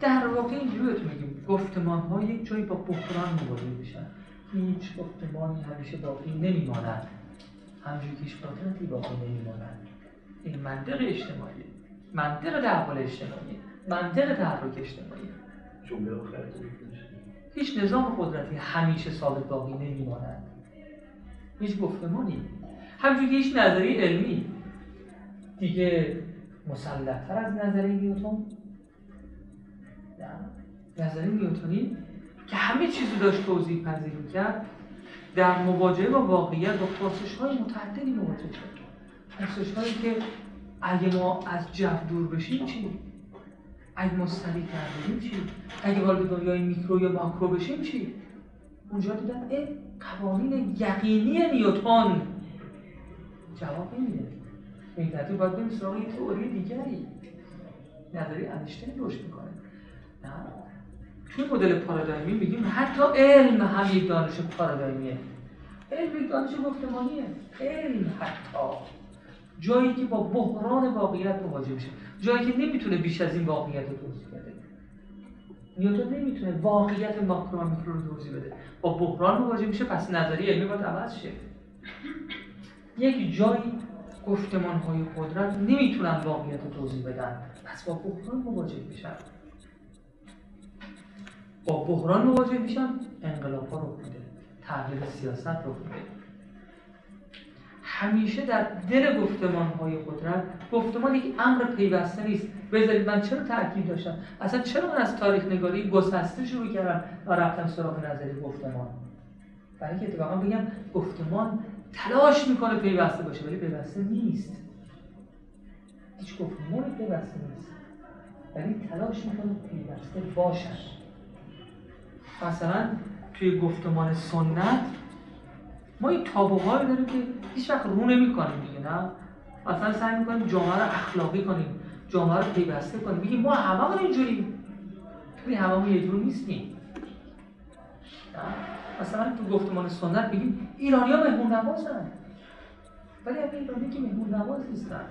در واقع اینجوری بهتون میگیم گفتمان ها یک جایی با بحران مواجه میشن. هیچ گفتمانی همیشه باقی نمیماند. همجوری که هیچ قدرتی باقی نمیماند. این منطق اجتماعی منطق تحول اجتماعی منطق تحرک اجتماعی. جمله هیچ نظام قدرتی همیشه ثابت باقی نمیماند. هیچ گفتمانی. همچون که هیچ نظریه علمی. دیگه مسلطتر از نظریه نیوتن نه. نظریه نیوتنی که همه چیز رو داشت توضیح پذیر می‌کرد در مواجهه با واقعیت با پرسش های متعددی مواجه شد پرسش هایی که اگه ما از جو دور بشیم چی؟ اگه ما سریعتر بریم چی؟ اگه وارد دنیای میکرو یا ماکرو بشیم چی؟ اونجا دیدن اه قوانین یقینی نیوتن جواب نمیده به این ترتیب باید بریم سراغ یه تئوری دیگری نظریه انیشتین رشد می‌کنه نه. توی مدل پارادایمی میگیم حتی علم هم یک دانش پارادایمیه. علم یک دانش گفتمانیه. علم حتی. جایی که با بحران واقعیت مواجه میشه. جایی که نمی‌تونه بیش از این واقعیت رو توضیح بده. نیوتن نمی‌تونه واقعیت ماکرو و میکرو رو توضیح بده. با بحران مواجه میشه پس نظریه علمی باید عوض شه. یک جایی گفتمان های قدرت نمی‌تونن واقعیت رو توضیح بدن. پس با بحران مواجه میشن. با بحران مواجه میشن انقلاب ها رو میده. تغییر سیاست رو میده. همیشه در دل گفتمان های قدرت گفتمان یک امر پیوسته نیست. بذارید من چرا تاکید داشتم؟ اصلا چرا من از تاریخ نگاری گسسته شروع کردم و رفتم سراغ نظری گفتمان؟ برای اینکه اتفاقا بگم گفتمان تلاش می‌کنه پیوسته باشه ولی پیوسته نیست. هیچ گفتمانی پیوسته نیست. ولی تلاش می‌کنه پیوسته باشد. مثلا توی گفتمان سنت ما این تابوهایی داریم که هیچ وقت رو نمی کنیم دیگه نه؟ مثلا سعی می‌کنیم جامعه رو اخلاقی کنیم جامعه رو پیوسته کنیم. بگیم ما هممون اینجوریم. ولی هممون یه جور نیستیم. نه؟ مثلا تو گفتمان سنت ایرانی ها مهمون نوازن. ولی همه ایرانی که مهمون نواز نیستن.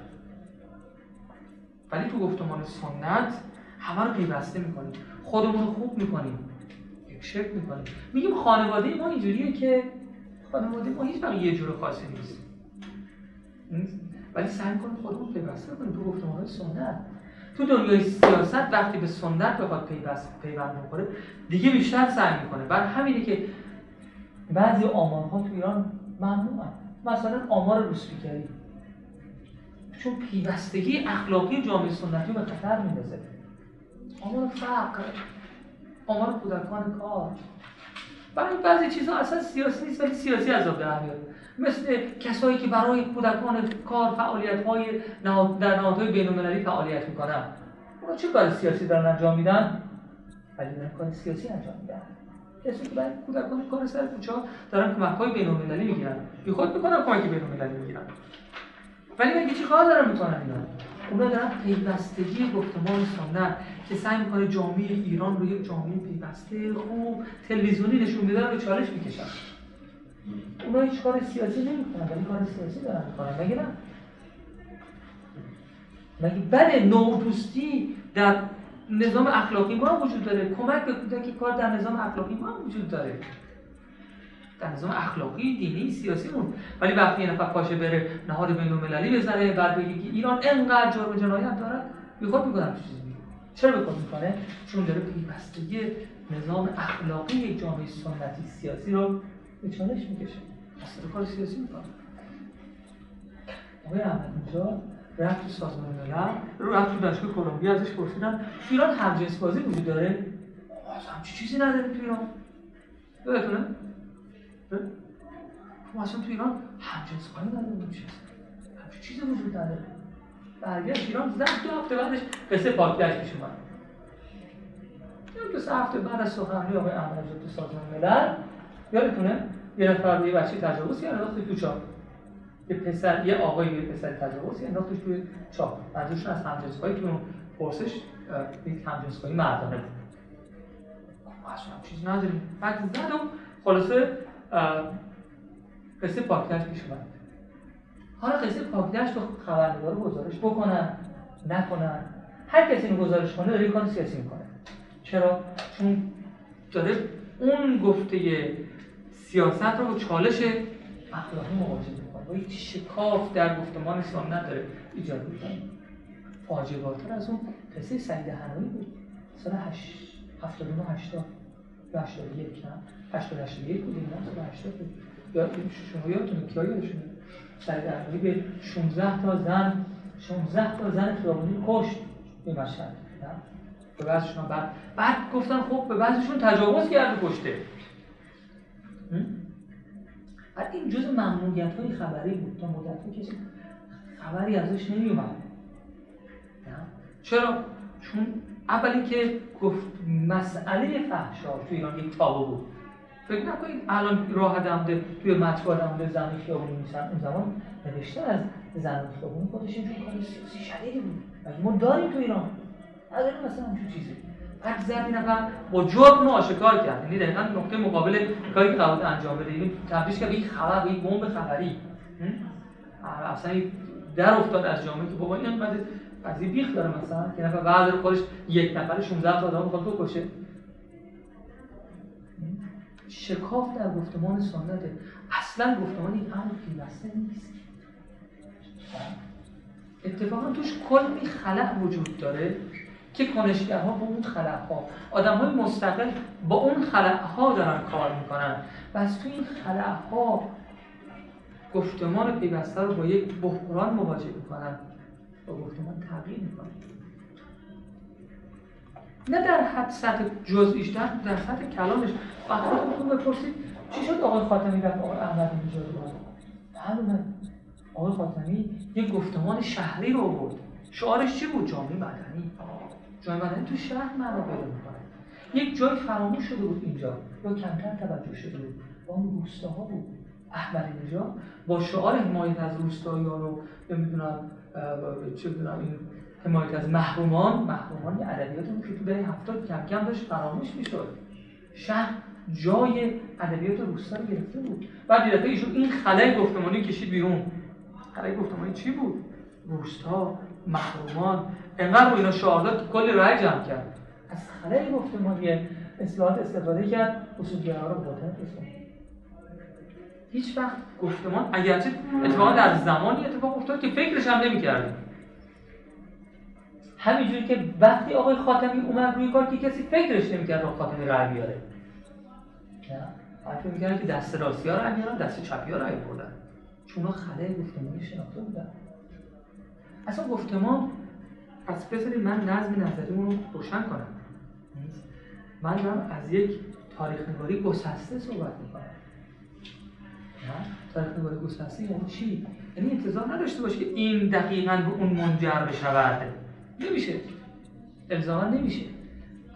ولی تو گفتمان سنت همه رو پیوسته می‌کنیم. خودمون رو خوب می‌کنیم. شکل می‌کنیم میگیم خانواده ما اینجوریه که خانواده ما هیچ وقت یه جور خاصی نیست؟ ولی سعی کنیم خودمون پیوسته کنیم. تو گفتمان سنت. تو دنیای سیاست وقتی به سنت بخواد پیوست پیوند بخوره دیگه بیشتر سعی می‌کنه. بر همینه که بعضی آمارها تو ایران ممنوعن مثلا آمار روسپیکری چون پیوستگی اخلاقی جامعه سنتی رو به خطر میندازه. آمار فقر آمار کودکان کار. برای بعضی چیزها اصلا سیاسی نیست ولی سیاسی عذاب در میاد. مثل کسایی که برای کودکان کار فعالیت های در نهادهای بین المللی فعالیت می‌کنن. اونا چه کار سیاسی دارن انجام میدن؟ ولی دارن کار سیاسی انجام میدن. کسی که برای کودکان کار سر کوچه دارن کمک های بین المللی می‌گیرن. بی خود می‌کنن کمک بین المللی می‌گیرن. ولی مگه چی کار دارن می‌کنن اینا؟ اونا دارن پیوستگی گفتمان سنت که سعی می‌کنه جامعه ایران رو یک جامعه پیوسته خوب تلویزیونی نشون میدن رو چالش می‌کشن. اونا هیچ کار سیاسی نمی‌کنن ولی کار سیاسی دارن می‌کنن. مگه نه؟ مگه بله نوپوستی در نظام اخلاقی ما وجود داره؟ کمک به کودک کار در نظام اخلاقی ما وجود داره. در نظام اخلاقی دینی سیاسیمون. ولی وقتی یه نفر پاشه بره نهاد بین المللی بزنه بعد بگه که ایران انقدر جرم جنایت دارد بیخود می‌کنم چیزی؟ چرا بیخود می‌کنه؟ چون داره پیوستگی نظام اخلاقی یک جامعه سنتی سیاسی رو به چالش می‌کشه. اصلا کار سیاسی می‌کنه. آقای احمد اینجا رفت تو سازمان ملل رفت تو دانشگاه کلمبیا ازش پرسیدن ایران همجنس بازی وجود داره؟ همچی چیزی نداره تو ایران. یادتونه؟ ما اصلا تو ایران همجنس بازی نداره چیز همچی چیزی وجود نداره. برگشت ایران زد دو هفته بعدش قصه پاکگشت پیش اومد. دو سه هفته بعد از سخنرانی آقای احمدی تو سازمان ملل یادتونه؟ یه نفر یه بچه تجاوز کرد انداخت تو چاپ. یه پسر یه آقای یه پسر تجاوز انداختش توی چاپ. منظورشون از همجنسگاهی که اون پرسش یک همجنسگاهی مردانه بود. ما اصلا چیز نداریم. بعد زد و خلاصه قصه پاکتش پیش اومد. حالا قصه پاکتش تو خبرنگار گزارش بکنن نکنن. هر کسی اینو گزارش کنه داره کار سیاسی می‌کنه. چرا؟ چون داره اون گفته سیاست رو چالش اخلاقی مواجه می‌کنه. با یک شکاف در گفتمان سنت داره ایجاد می‌کنه. فاجعه بارتر از اون قصه سعید هنوی بود. سال 79 80 یا 81 نه؟ 80 81 بود سال 80 بود. شما یادتونه کیا یادشونه؟ سعید به 16 تا زن 16 تا زن خیابونی کشت این مشهد. به بعضشون بعد بعد گفتن خب به بعضشون تجاوز کرده کشته. بعد این جز ممنوعیت های خبری بود. تا مدت کسی خبری ازش نمی اومد چرا؟ چون اول اینکه گفت مسئله فحشا تو ایران یک تابو بود. فکر نکنید الان راه دمده توی مطبوع دمده زن خیابونی میسن اون زمان نوشته از زن خیابونی خودش اینجور کار سیاسی شدیدی بود. ما داریم تو ایران؟ نداریم مثلا همچون چیزی. زد این نفر با جرم آشکار کرد. یعنی دقیقا نقطه مقابل کاری که قرار انجام بده. این تبدیلش کرد به یک خبر به بمب خبری. اصلا در افتاد از جامعه که بابا این قضیه بیخ داره مثلا. که نفر بعد خودش یک نفر 16 تا آدم می‌خواد بکشه. شکاف در گفتمان سنته اصلا گفتمان این امر پیوسته نیست. اتفاقا توش کلی خلق وجود داره که ها با اون ها آدم های مستقل با اون ها دارن کار می‌کنن. و از تو این ها گفتمان پیوسته رو با یک بحران مواجه می‌کنن. با گفتمان تغییر می‌کنن. نه در حد سطح جزئیش در, در سطح کلامش. وقتی خودتون بپرسید چی شد آقای خاتمی رفت آقای احمد نژاد رو معلومه آقای خاتمی یک گفتمان شهری رو آورد. شعارش چی بود؟ جامعه مدنی. جامعه مدنی تو شهر معنا پیدا می‌کنه. یک جای فراموش شده بود اینجا. یا کمتر توجه شده بود. با اون روستاها بود. احمدی نژاد با شعار حمایت از روستاییان رو نمی‌دونم چه بدونم این حمایت از محرومان محرومان یه ادبیات بود که تو دهه هفتاد کم کم داشت فراموش می‌شد. شهر جای ادبیات روستا رو گرفته بود. بعد دیدته ایشون این خلای گفتمانی کشید بیرون. خلای گفتمانی چی بود؟ روستا محرومان. انقدر اینا شعار داد کلی رای جمع کرد. از خلای گفتمانی اصلاحات استفاده کرد اصولگرا رو باطن هیچ وقت گفتمان اگرچه اتفاقا در زمانی اتفاق افتاد که فکرش هم نمی‌کردیم همینجوری که وقتی آقای خاتمی اومد روی کار که کسی فکرش نمی‌کرد آقای خاتمی رای بیاره. نه. فکر که دست راستی ها رای بیارن دست چپی ها رای بردن چون اونا خلای گفتمانی شناخته بودن. اصلا گفتمان پس بذارید من نظم نظریمون رو روشن کنم. من دارم از یک تاریخ نگاری گسسته صحبت می‌کنم. تاریخ نگاری گسسته یعنی چی؟ یعنی انتظار نداشته باشه که این دقیقا به اون منجر بشود. نمیشه. الزاما نمیشه.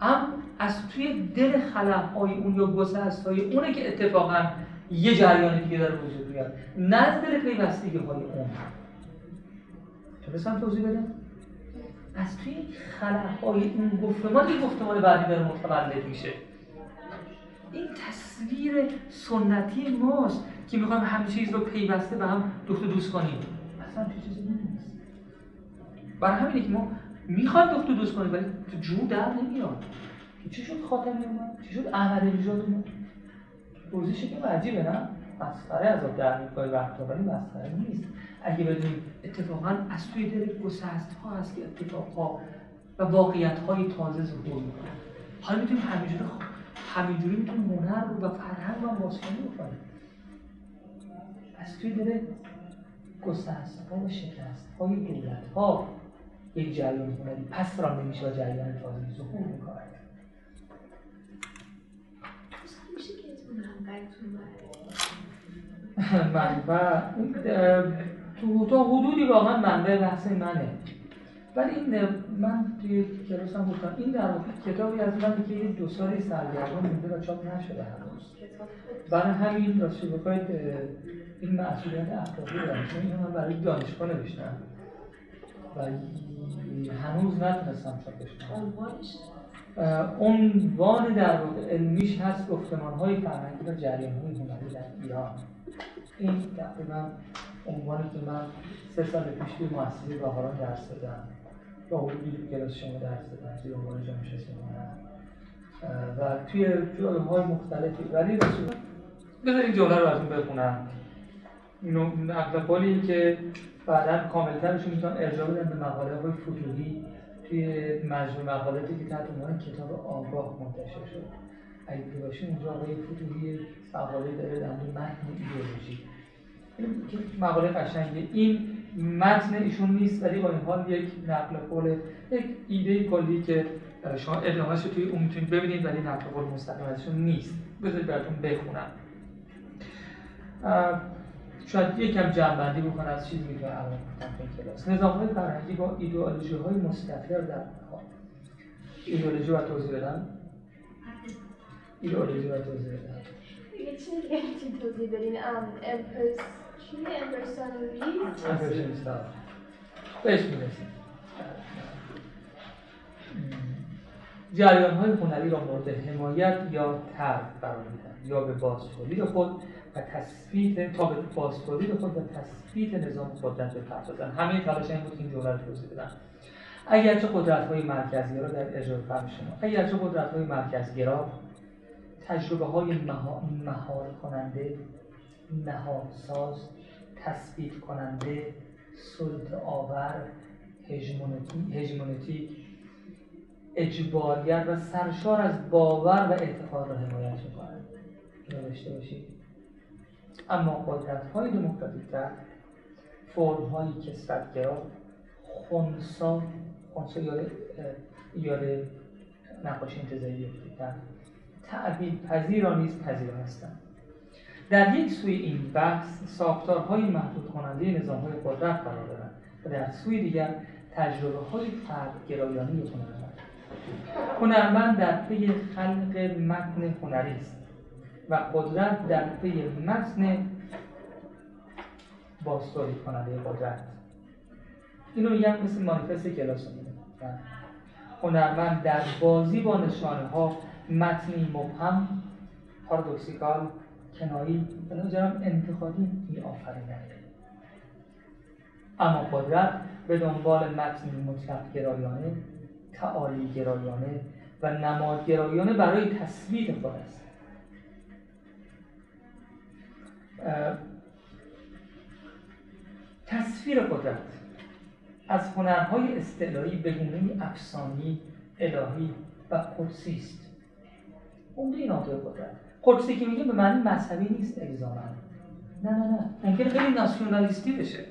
هم از توی دل خلاهای اون یا گسست های اونه که اتفاقا یه جریان دیگه داره وجود میاد. نه از دل پیوستگی های اون. تونستم توضیح بدم؟ از توی خلاهای اون گفتمان یه گفتمان بعدی داره متولد میشه. این تصویر سنتی ماست که می‌خوایم همه چیز رو پیوسته به هم دوست دوست کنیم. اصلا چیزی نیست. برای همینه که ما می‌خواد دختر دوست کنید ولی تو جو در نمیاد. چی شد خاتمی اومد چی شد احمد نژاد اومد توضیحش که عجیبه نه؟ مسخره از آب در می‌کنه وقتا ولی مسخره نیست. اگه بدونیم اتفاقا از توی دل گسست ها هست که اتفاق ها و واقعیت های تازه ظهور می‌کنه حالا می‌تونیم همینجوری همینجوری می‌تونیم هنر و فرهنگ رو بازخوانی بکنیم. از توی دل گسست ها و شکست های دولت ها یک جریان هنری پس را نمیشه و جریان تازه ظهور منبعتون منبع تو تا حدودی واقعا منبع بحث منه. ولی این من توی کلاس هم گفتم این در واقع کتابی از من که یه دو سالی سرگردان مونده و چاپ نشده هنوز. برای همین راستش بخواید این مسئولیت اخلاقی دارم چون اینو من برای دانشگاه نوشتم. و هنوز نتونستم چاپش کنم عنوان در واقع علمیش هست گفتمان های فرهنگی و جریان های هنری در ایران. این تقریبا عنوانی که من سه سال پیش توی مؤسسه بهاران درس دادم. با حدودی تو کلاس شما درس دادم توی عنوان جامعه و توی جای های مختلفی. ولی بذار این جمله رو ازون بخونم. نقل قولی که بعدا کاملترش می‌تونم ارجاع بدم به مقاله های فتوحی توی مجموع مقالاتی که تحت عنوان کتاب آگاه منتشر شد. اگه باشیم اونجا آقای فتوحی مقاله داره در متن ایدئولوژی. مقاله قشنگه. این متن ایشون نیست ولی با این حال یک نقل قول یک ایده کلی که شما ادامهش رو توی اون می‌تونید ببینید ولی نقل قول مستقیم نیست. بذارید براتون بخونم. شاید یکم جنبندی بکنم از چیزی که الان گفتم کلاس. نظام های فرهنگی با ایدئولوژی های مستقر در ایدئولوژی رو توضیح بدم؟ ایدئولوژی رو توضیح بدم. یه چیزی توضیح بدین. امپرسونالیسم بهش می‌رسیم. جریان های هنری را مورد حمایت یا ترک قرار میدن یا به بازتولید خود و تثبیت تا به بازتولید خود و تثبیت نظام قدرت بپردازن همه تلاش این بود که این جمله رو توضیح بدن اگرچه قدرت های مرکزی را در اجرای فهم شما اگرچه قدرت های مرکزگرا تجربه های مهار کننده نهادساز تثبیت کننده سلط آور هژمونتیک اجباریت و سرشار از باور و اعتقاد را حمایت می‌کنند. داشته باشید. اما قدرت های دموکراتیک در فرم های کسرتگرا خونسا خونسا یاد یاد نقاشی انتظاری افتیدن تعبیل پذیر نیز پذیر هستند. در یک سوی این بحث ساختارهای محدود کننده نظام های قدرت قرار دارند و در سوی دیگر تجربه های فردگرایانه هنرمند هنرمند در پی خلق متن هنری است. و قدرت در پی متن باستوری کننده قدرت. اینو میگم مثل مانیفست کلاس هنرمند در بازی با نشانه ها متنی مبهم پارادوکسیکال کنایی به نظرم انتخابی می اما قدرت به دنبال متنی مطلق گرایانه تعالی گرایانه و نماد گرایانه برای تثبیت خود است. تصویر قدرت از هنرهای استعلایی به گونه افسانی الهی و قدسی است. عمده این قدرت. قدسی که میگه به معنی مذهبی نیست الزاما نه نه نه. ممکن خیلی ناسیونالیستی بشه.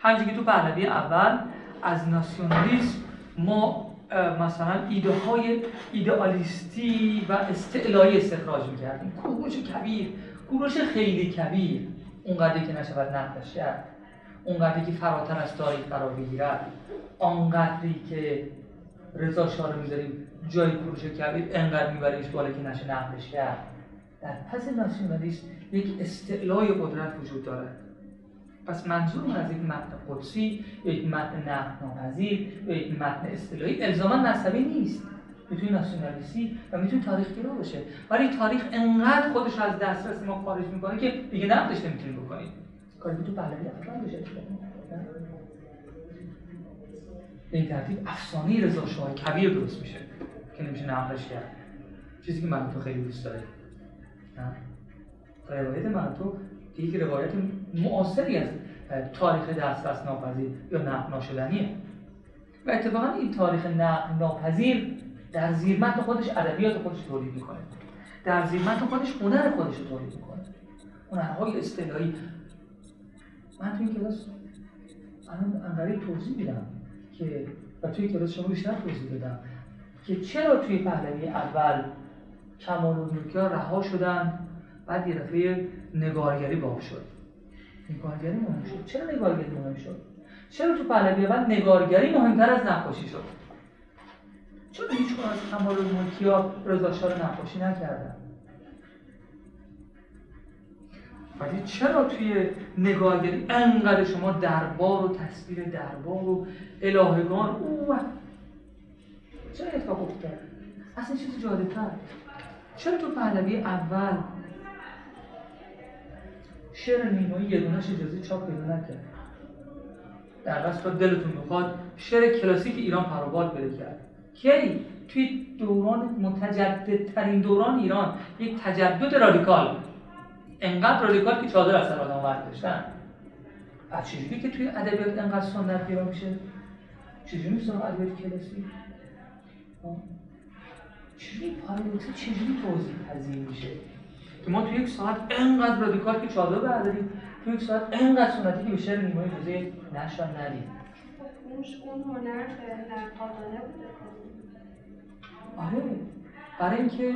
همینجوری که تو پهلوی اول از ناسیونالیسم ما مثلا ایده های ایدئالیستی و استعلایی استخراج می‌کردیم. کوروش کبیر کوروش خیلی کبیر. اونقدری که نشود نقدش کرد. اونقدری که فراتر از تاریخ قرار بگیرد. آنقدری که رضا شاه رو می‌ذاریم جای کوروش کبیر انقدر میبریمش بالا که نشه نقدش کرد. در پس ناسیونالیسم یک استعلای قدرت وجود دارد. پس منظور از یک متن قدسی یک متن نقد ناپذیر یک متن اصطلاحی الزاما مذهبی نیست. می‌تونه ناسیونالیستی و می‌تونه تاریخ گرا باشه ولی تاریخ انقدر خودش از دسترس ما خارج می‌کنه که دیگه نقدش نمی‌تونیم بکنیم کاری تو پهلوی افغان بشه به این ترتیب افسانه رضا شاه کبیر درست میشه که نمیشه نقدش کرد. چیزی که من تو خیلی دوست داره روایت من تو یک روایت معاصری از تاریخ دسترس ناپذیر یا نقل ناشدنیه. و اتفاقا این تاریخ نقل ناپذیر در زیرمت خودش ادبیات خودش تولید می‌کنه. در زیرمت خودش هنر خودش تولید می‌کنه. هنرهای اصطلاحی. من تو این کلاس الان انقدر توضیح میدم که و توی کلاس شما بیشتر توضیح بدم که چرا توی پهلوی اول کمال و ها رها شدن بعد یه دفعه نگارگری باب شد. نگارگری مهم شد. چرا نگارگری مهم شد؟ چرا تو پهلوی اول نگارگری مهمتر از نقاشی شد؟ از کمال الملکی ها رضا رو نقاشی نکردن. ولی چرا توی نگاهگری انقدر شما دربار و تصویر دربار و الهگان؟ او چرا اتفاق افتاد؟ اصلا چیز جالبتر. چرا تو پهلوی اول شعر نیمایی یه دونش اجازه چاپ پیدا نکرد؟ در تا دلتون می‌خواد شعر کلاسیک ایران پروبال بده کرد. کی؟ توی دوران متجددترین دوران ایران یک تجدد رادیکال. انقدر رادیکال که چادر از سر آدم برداشتن از چجوری که توی ادبیات انقدر سنت پیدا میشه؟ چجوری میشه ادبیات کلاسیک چجوری پالیوتی چجوری توضیح پذیر میشه؟ که ما توی یک ساعت انقدر رادیکال که چادر برداریم توی یک ساعت انقدر سنتی که به شعر نیمای روزه نشر ندیم اون هنر قابله بوده آره. برای اینکه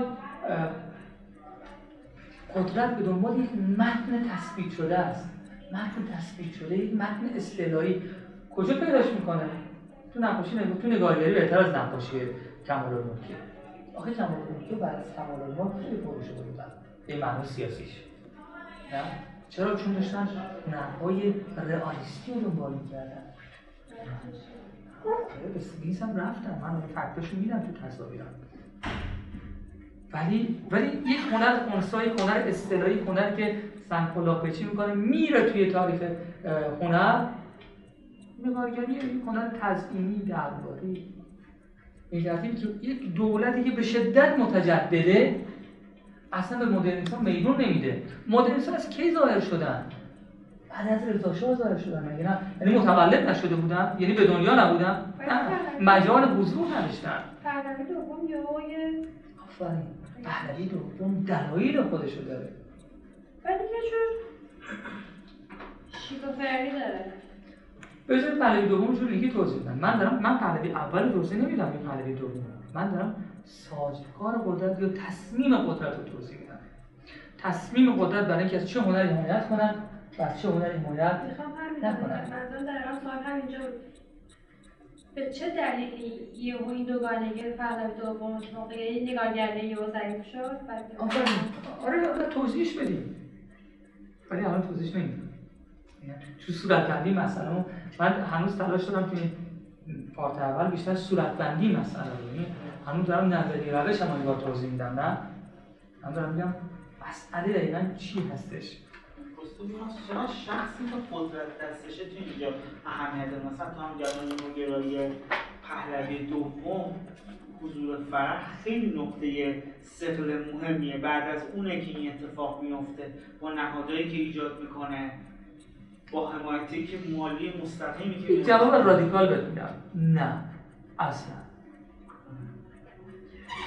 قدرت به دنبال یک متن تثبیت شده است. متن تثبیت شده یک متن اصطلاحی. کجا پیداش می‌کنه؟ تو نقاشی نگاه تو نگارگری بهتر از نقاشی کمال الملکی آخه کمال الملکی بعد از کمال الملک خیلی پرو شده بودن به معنی سیاسیش. نه؟ چرا؟ چون داشتن نحوهای رئالیستی رو دنبال می‌کردن. به سوئیس هم رفتم من فکتاشو میدم تو تصاویرم. ولی ولی یک هنر خونسای هنر اصطلاحی هنر که سنگ چی می‌کنه میره توی تاریخ هنر. نگارگری یک هنر تزئینی درباری این که یک دولتی که به شدت متجدده اصلا به مدرنیسم میدون نمیده. مدرنیسم از کی ظاهر شدن؟ از رضا شاه ظاهر شدن. مگه نه؟ یعنی متولد نشده بودن یعنی به دنیا نبودن. مجال حضور نداشتن. پهلوی دوم یه آفرین. پهلوی دوم دلایل خودشو داره. ولی یه جور شیزوفرنی داره. بذار پهلوی دوم جور دیگه توضیح بدم من دارم من پهلوی اول توضیح نمیدم این پهلوی دوم من دارم سازگار قدرت یا تصمیم قدرت رو توضیح میدم. تصمیم قدرت برای اینکه از چه هنری حمایت کنن و از چه هنری حمایت نکنن در اصل همینجا به چه دلیلی یه این دوگانگی پهلوی دوم موقعی نگارگری یهو ضعیف شد؟ آره آره توضیحش بدیم. ولی الان توضیحش نمیدیم تو صورتبندی مثلا من هنوز تلاش دارم که پارت اول بیشتر صورتبندی مسئله رو یعنی هنوز دارم نظری روش هم با توضیح میدم نه؟ من دارم میگم مسئله دقیقا چی هستش؟ چرا شخصی که قدرت دستشه تو اینجا اهمیت مثلا تو هم گرایی پهلوی دوم حضور فرح خیلی نقطه سفل مهمیه. بعد از اونه که این اتفاق میفته با نهادهایی که ایجاد می‌کنه با حمایتی که مالی مستقیمی که جواب رادیکال بهت نه. اصلا.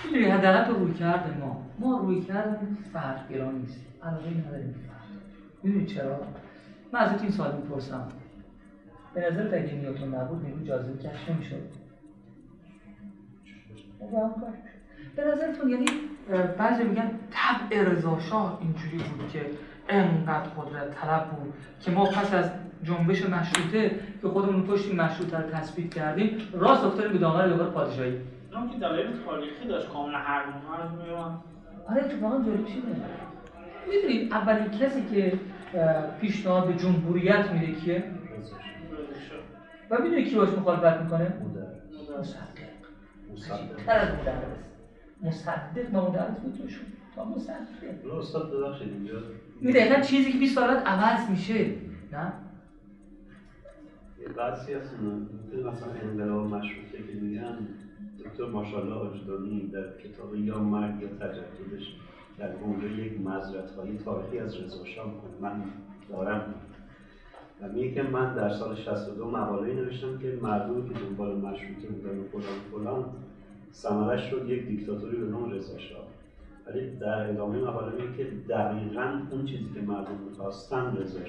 می‌دونی حداقل تو روی کرده ما. ما روی کرده فرق گران نیست علاقه نداریم می‌دونی چرا؟ من از این سال می‌پرسم. به نظر اگه نیوتون نبود نیرو جاذبه کشف نمی‌شد. به نظرتون یعنی بعضی میگن طبع رضا شاه اینجوری بود که انقدر قدرت طلب بود که ما پس از جنبش مشروطه که خودمون پشت مشروطه رو تثبیت کردیم راست افتادیم به دامن دوباره پادشاهی. اونم که دلایل تاریخی داشت کاملا هر آره اتفاقا جالب چیه می‌دونید اولین کسی که پیشنهاد به جمهوریت میده کیه؟ و می‌دونی کی باش مخالفت می‌کنه؟ مصدق. تر از مدرس مصدق ما مدرس بود توشون. تا مصدق. استاد ببخشید اینجا. دقیقا چیزی که 20 سالت عوض میشه. نه؟ بعضی از مثلا انقلاب مشروطه که میگن دکتر ماشاءالله آجدانی در کتاب یا مرگ یا تجددش. در اونجا یک مذرت های تاریخی از رضا من دارم. و میگه که من در سال 62 مقاله نوشتم که مردمی که دنبال مشروطه بودن و فلان فلان ثمرش شد یک دیکتاتوری به نام رضا ولی در ادامه مقاله میگه که دقیقا اون چیزی که مردم می‌خواستن رضا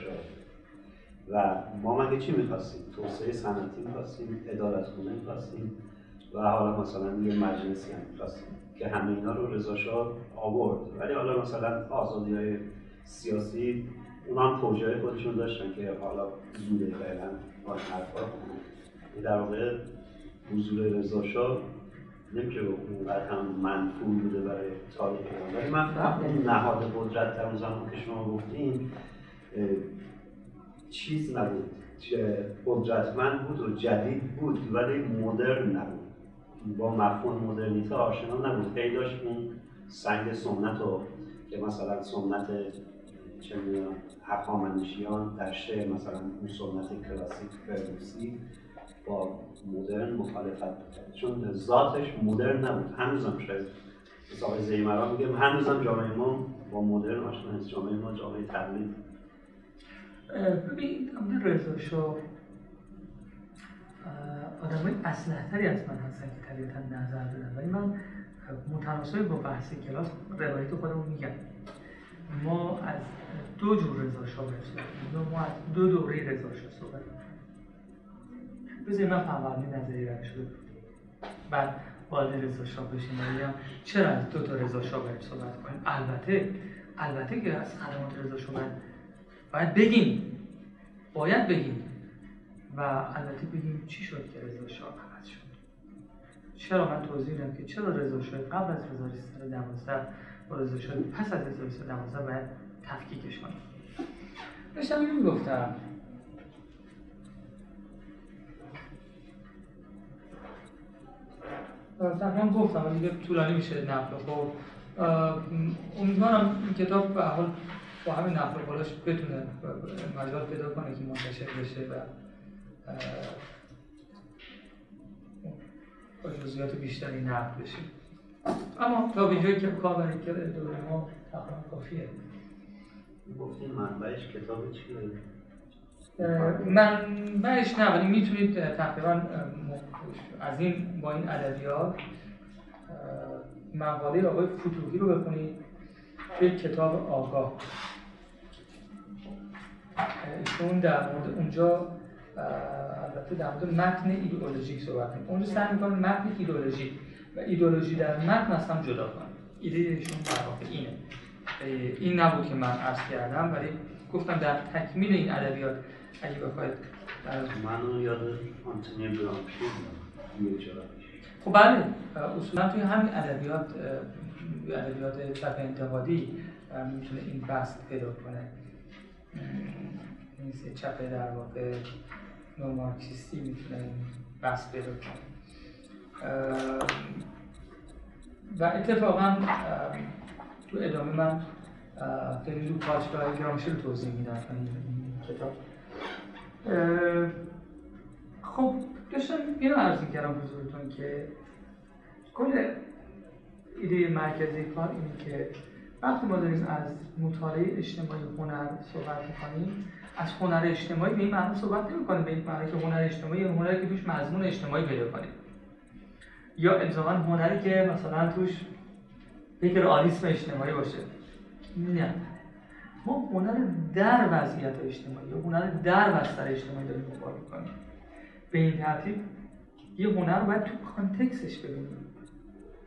و ما مگه چی می‌خواستیم؟ توسعه صنعتی می‌خواستیم عدالت خونه می‌خواستیم و حالا مثلا یه مجلسی هم می‌خواستیم. که همه اینا رو رضا آورد. ولی حالا مثلا آزادی های سیاسی اونا هم توجه خودشون داشتن که حالا زوده فعلا آن حرفا. در واقع حضور رضا شاه نمیشه اونقدر هم منفور بوده برای تاریخ ولی من اون نهاد قدرت در اون زمان که شما گفتیم چیز نبود. قدرتمند بود و جدید بود ولی مدرن نبود. با مفهوم مدرنیته آشنا نبود. هی داشت اون سنگ سنت رو که مثلا سنت چه هخامنشیان در شعر مثلا اون سنت کلاسیک فردوسی با مدرن مخالفت می‌کرد. چون ذاتش مدرن نبود. هنوزم شاید مثلا زیمرا میگه هنوزم جامعه ما با مدرن آشنا نیست. جامعه ما جامعه تقلید. ببین رضا شاه آدم های تری از من هستن که طبیعتا نظر بدن. ولی من متناسب با بحث کلاس روایت خودمون میگم. ما از دو جور رضا شاه ما از دو دوره رضا شاه صحبت بذارید من فهمانی نظری رو شده بعد وارد رضا شاه بشیم. و چرا از دو تا رضا شاه صحبت کنیم؟ البته البته که از خدمات رضا شاه باید بگیم. باید بگیم. و البته بگیم چی شد که رضا شاه عوض شد؟ چرا من توضیح میدم که چرا رضا شاه قبل از 1312 با رضا شاه پس از 1312 باید تفکیکش کنیم؟ داشتم اینو می‌گفتم. تقریبا گفتم دیگه طولانی میشه نقل خب امیدوارم این کتاب به حال با همین نقل قولاش بتونه مجال پیدا کنه که منتشر بشه و با جزئیات بیشتری نقل بشه اما تا به اینجایی که کار برای که دوره ما تقریبا کافیه. گفتیم منبعش کتاب چیه؟ منبعش نه ولی می‌تونید تقریبا از این با این ادبیات مقاله آقای فتوحی رو بخونید توی کتاب آگاه. ایشون در مورد اونجا البته در مورد متن ایدئولوژیک صحبت می‌کنه اونجا سعی می‌کنه متن ایدئولوژی و ایدئولوژی در متن از هم جدا کنه ایده ایشون در اینه. این نبود که من عرض کردم ولی گفتم در تکمیل این ادبیات اگه بخواید منو یاد آنتونی برانشی خب بله اصولا توی همین ادبیات ادبیات چپ انتقادی می‌تونه این بست پیدا کنه. این چپ در واقع نومارکسیستی می‌تونه این پیدا کنه و اتفاقا تو ادامه من خیلی رو پاچگاه گرامشی رو توضیح میدم کتاب. خب داشتم اینو عرض می‌کردم حضورتون که کل ایده مرکزی کار اینه که وقتی ما داریم از مطالعه اجتماعی هنر صحبت می‌کنیم از هنر اجتماعی به این معنی صحبت نمی‌کنیم به این معنی که هنر اجتماعی یا هنری که توش مضمون اجتماعی پیدا کنیم. یا الزاما هنری که مثلا توش یک رئالیسم اجتماعی باشه. نه. ما هنر در وضعیت اجتماعی یا هنر در بستر اجتماعی داریم دنبال می‌کنیم. به این ترتیب یه هنر باید تو کانتکسش ببینیم.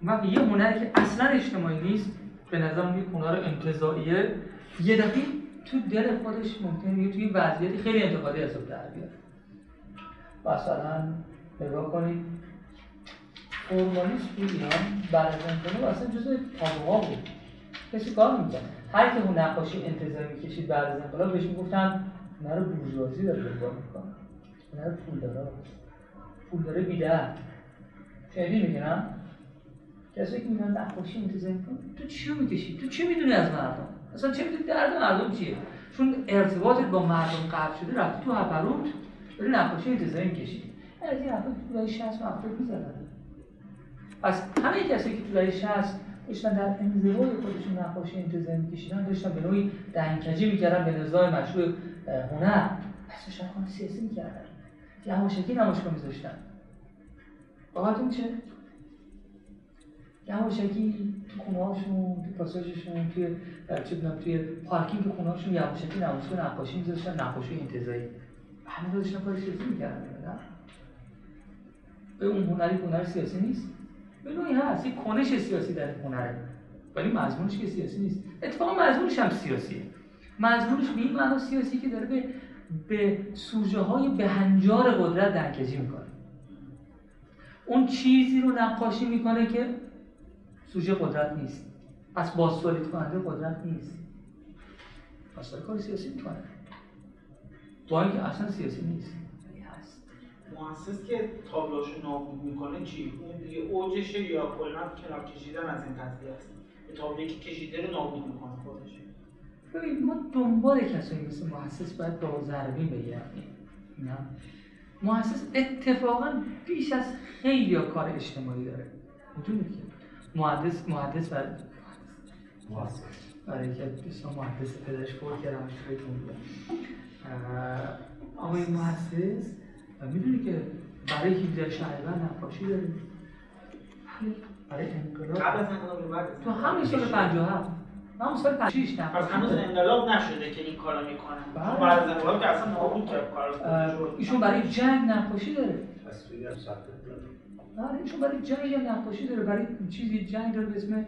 وقتی یه هنری که اصلا اجتماعی نیست به نظرم یک هنر انتظاییه یه دفعه تو دل خودش ممکنه یه توی وضعیتی خیلی انتقادی حساب در بیاد مثلا نگاه کنید. فورمالیسم تو ایران بعد از انقلاب اصلا جزء تابوها بود. کسی کار می‌کنه هر که اون نقاشی انتظامی می‌کشید بعد از انقلاب بهش می‌گفتن هنر بورژوازی داره دنبال می‌کنه. هنر پولدارا پولداره بیدرد شنیدی میگنم کسی که میگن نقاشی کن تو چی می‌کشی؟ تو چی می‌دونی از مردم؟ اصلا چه می‌دونی درد مردم چیه؟ چون ارتباطت با مردم قطع شده رفتی تو هپروت داری نقاشی انتظامی می‌کشی. از این حرفا تو دهه 60 افراد می‌زدن. پس همه کسی که تو دهه 60 داشتن در انزوای خودشون نقاشی انتظامی میکشیدن داشتن به نوعی دهنکجی می‌کردن به نزاع مشروع هنر. پس داشتن سیاسی می‌کردن. یواشکی نمایشگاه میذاشتن. باورتون چه یواشکی تو خونه‌هاشون تو پاساژشون توی چه توی پارکینگ خونه‌هاشون یواشکی نمایشگاه نقاشی می‌ذاشتن نقاشی انتزاعی همه داشتن کار سیاسی می‌کردن نه؟ به اون هنری هنر سیاسی نیست. به نوعی هست. یک کنش سیاسی در هنره. ولی مضمونش که سیاسی نیست. اتفاقا مضمونش هم سیاسیه. مضمونش به این معنا سیاسی که داره به به سوژه های بهنجار قدرت دنکجی می‌کنه. اون چیزی رو نقاشی می‌کنه که سوژه قدرت نیست. پس بازتولید کننده قدرت نیست. پس داره کار سیاسی می‌کنه. با اینکه اصلا سیاسی نیست. هست. محسس که تابلوشو نابود می‌کنه چی؟ اون دیگه اوجشه یا کلا کنار کشیدن از این قضیه است. تابلوی که کشیده رو نابود می‌کنه خودش. ببین ما دنبال کسایی مثل محسس باید با ضربی بگردیم نه. محسس اتفاقا بیش از خیلی کار اجتماعی داره. می‌دونید که؟ محدث محدث و برای که دوستان محدث پدرش فوت کردم خیلیتون بودن. آقای محسس می‌دونی که برای 17 شهریور نقاشی داریم. برای انقلاب. قبل از انقلاب تو همین سال 57 همون سال 56 نه پس هنوز انقلاب نشده که این کارو می‌کنه بله. بعد از انقلاب که اصلا نابود کرد کارو. ایشون برای جنگ نقاشی داره. ثبت داره. آره ایشون برای جنگ هم نقاشی داره برای چیزی جنگ داره به اسم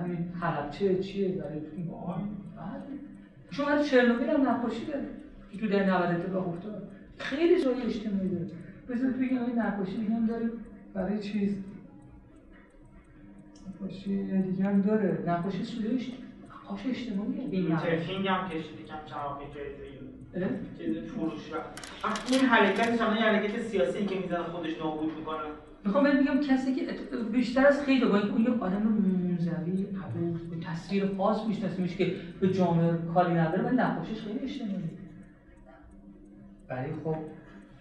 همین حلبچه چیه؟ برای بله. ایشون برای چرنوبیل هم نقاشی داره که تو در 90 اتفاق افتاد. خیلی جای اجتماعی داره. بذار بگم این نقاشی دیگه هم داره. برای چیز؟ نقاشی دیگه هم داره. نقاشی سوریش نقاشی اجتماعیه این نقاشی. ترکینگ هم کشید یکم چراغ جایزه فروش این حرکتش هم یه حرکت سیاسی که می‌زنه خودش نابود می‌کنه. می‌خوام بهت بگم کسی که بیشتر از خیلی با اینکه اون یه آدم منزوی عبوس به تصویر خاص میشناسیمش که به جامعه کاری نداره ولی نقاشیش خیلی اجتماعی ولی خب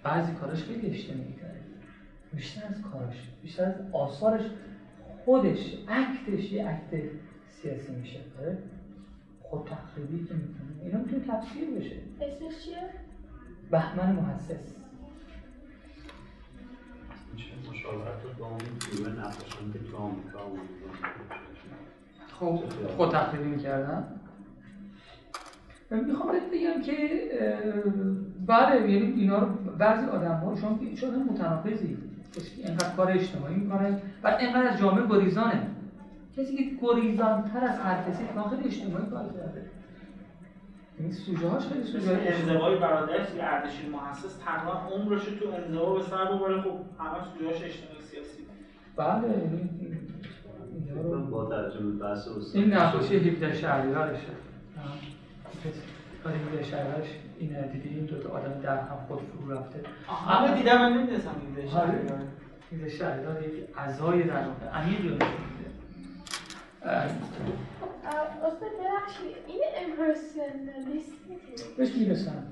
بعضی کاراش خیلی اجتماعی تره بیشتر از کاراش بیشتر از آثارش خودش اکتش یه اکت سیاسی میشه. آره؟ خود تخریبی که می‌کنه. اینا می‌تونه تفسیر بشه. اسمش چیه؟ بهمن محسس. میشه. مشاورت با اون گروه نقاشان که تو آمریکا اومدن خب خود تخریبی می‌کردن. می‌خوام بهت بگم که بله یعنی اینا رو بعضی آدم ها شما که شدن متناقضی. کسی که اینقدر کار اجتماعی می‌کنه و اینقدر از جامعه گریزانه. کسی که گریزان تر از هر کسی خیلی اجتماعی کار کرده. یعنی سوژه هاش خیلی سوژه انزوای برادرش یه اردشیر محسس تقریبا عمرش تو انزوا به سر ببره خب همه سوژه‌هاش اجتماعی سیاسی. بله یعنی با توجه به بحث استاد این نقاشی 17 شهریورشه. کاری 17 شهریورش اینه دیدی؟ این دو تا آدم در هم خود فرو رفته. همه دیدم من نمی‌دونستم این آره. 17 شهریور یک عزای در عمیقی رو استاد ببخشید این امپرسنالیست بهش می‌رسم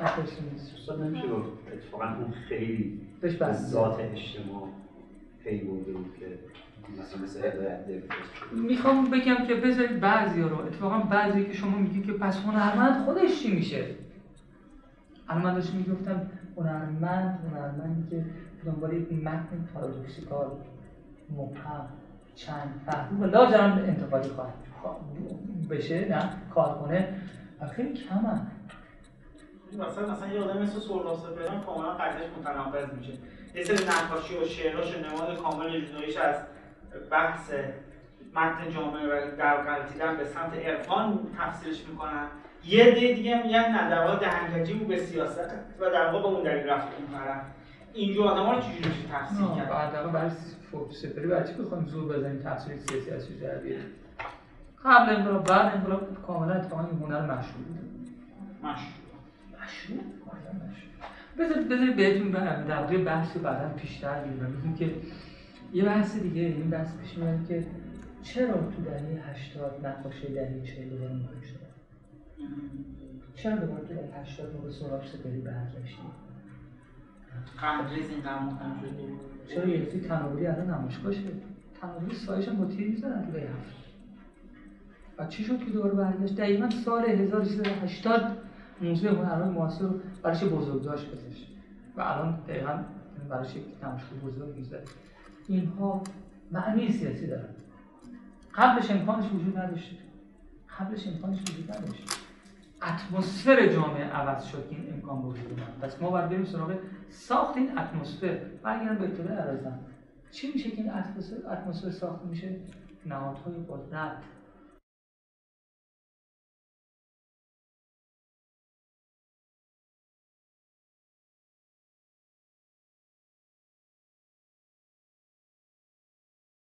امپرسیونیسم. استاد نمیشه گفت اتفاقا اون خیلی بهش به بس. ذات اجتماع پی برده بود که مثلا مثل می‌خوام بگم که بذارید بعضی رو. اتفاقا بعضی که شما میگید که پس هنرمند خودش چی میشه؟ الان من داشتم می‌گفتم هنرمند هنرمندی که دنبال یک متن پارادوکسیکال مبهم. چند فهم و لاجرم انتقادی خواهد خوا- بشه نه کار کنه. و خیلی کمن مثلا مثلا یه آدم مثل سرناس بران کاملا قضیهش متناقض میشه. یه سری نقاشی و شعراش و نماد کامل جداییش از بحث متن جامعه و در غلطیدن به سمت عرفان تفسیرش می‌کنن. یه دی دیگه میگن نه در واقع دهنگجی بود به سیاست و در واقع به اون دلیل رفت طرف. اینجور آدم ها رو چجوری میشه تفسیر کرد بعد برای فوق سپری چی بخوایم زور بزنیم تفسیر سیاسی از چیز در بیاریم قبل انقلاب بعد انقلاب کاملا اتفاقا این هنر مشهور بوده مشهور. مشروع مشروع بذارید بذارید بهتون در واقع بحث رو بعدا پیشتر میرم میگیم که یه بحث دیگه این بحث پیش میاد که چرا تو دهه 80 نقاشی دهه 40 دوباره مهم شد چرا دوباره تو دهه 80 ما به سراغ سپری برگشتیم قندریز این شده. چرا یکی تناولی الان نمایشگاه شد تناولی سایش هم با تیر می‌زنن تو 70 و چی شد که دوباره برگشت؟ دقیقا سال 1380 موزه هنرهای معاصر براش یه بزرگداشت گذاشت. و الان دقیقا براش یک نمایشگاه بزرگ می‌ذاره اینها معنی سیاسی دارن. قبلش امکانش وجود نداشت. قبلش امکانش وجود نداشت. اتمسفر جامعه عوض شد که این امکان وجود اومد پس ما باید بریم سراغ ساخت این اتمسفر. برگردم به ابتدای عرضم. چی میشه که این اتمسفر اتمسفر ساخته میشه؟ نهادهای قدرت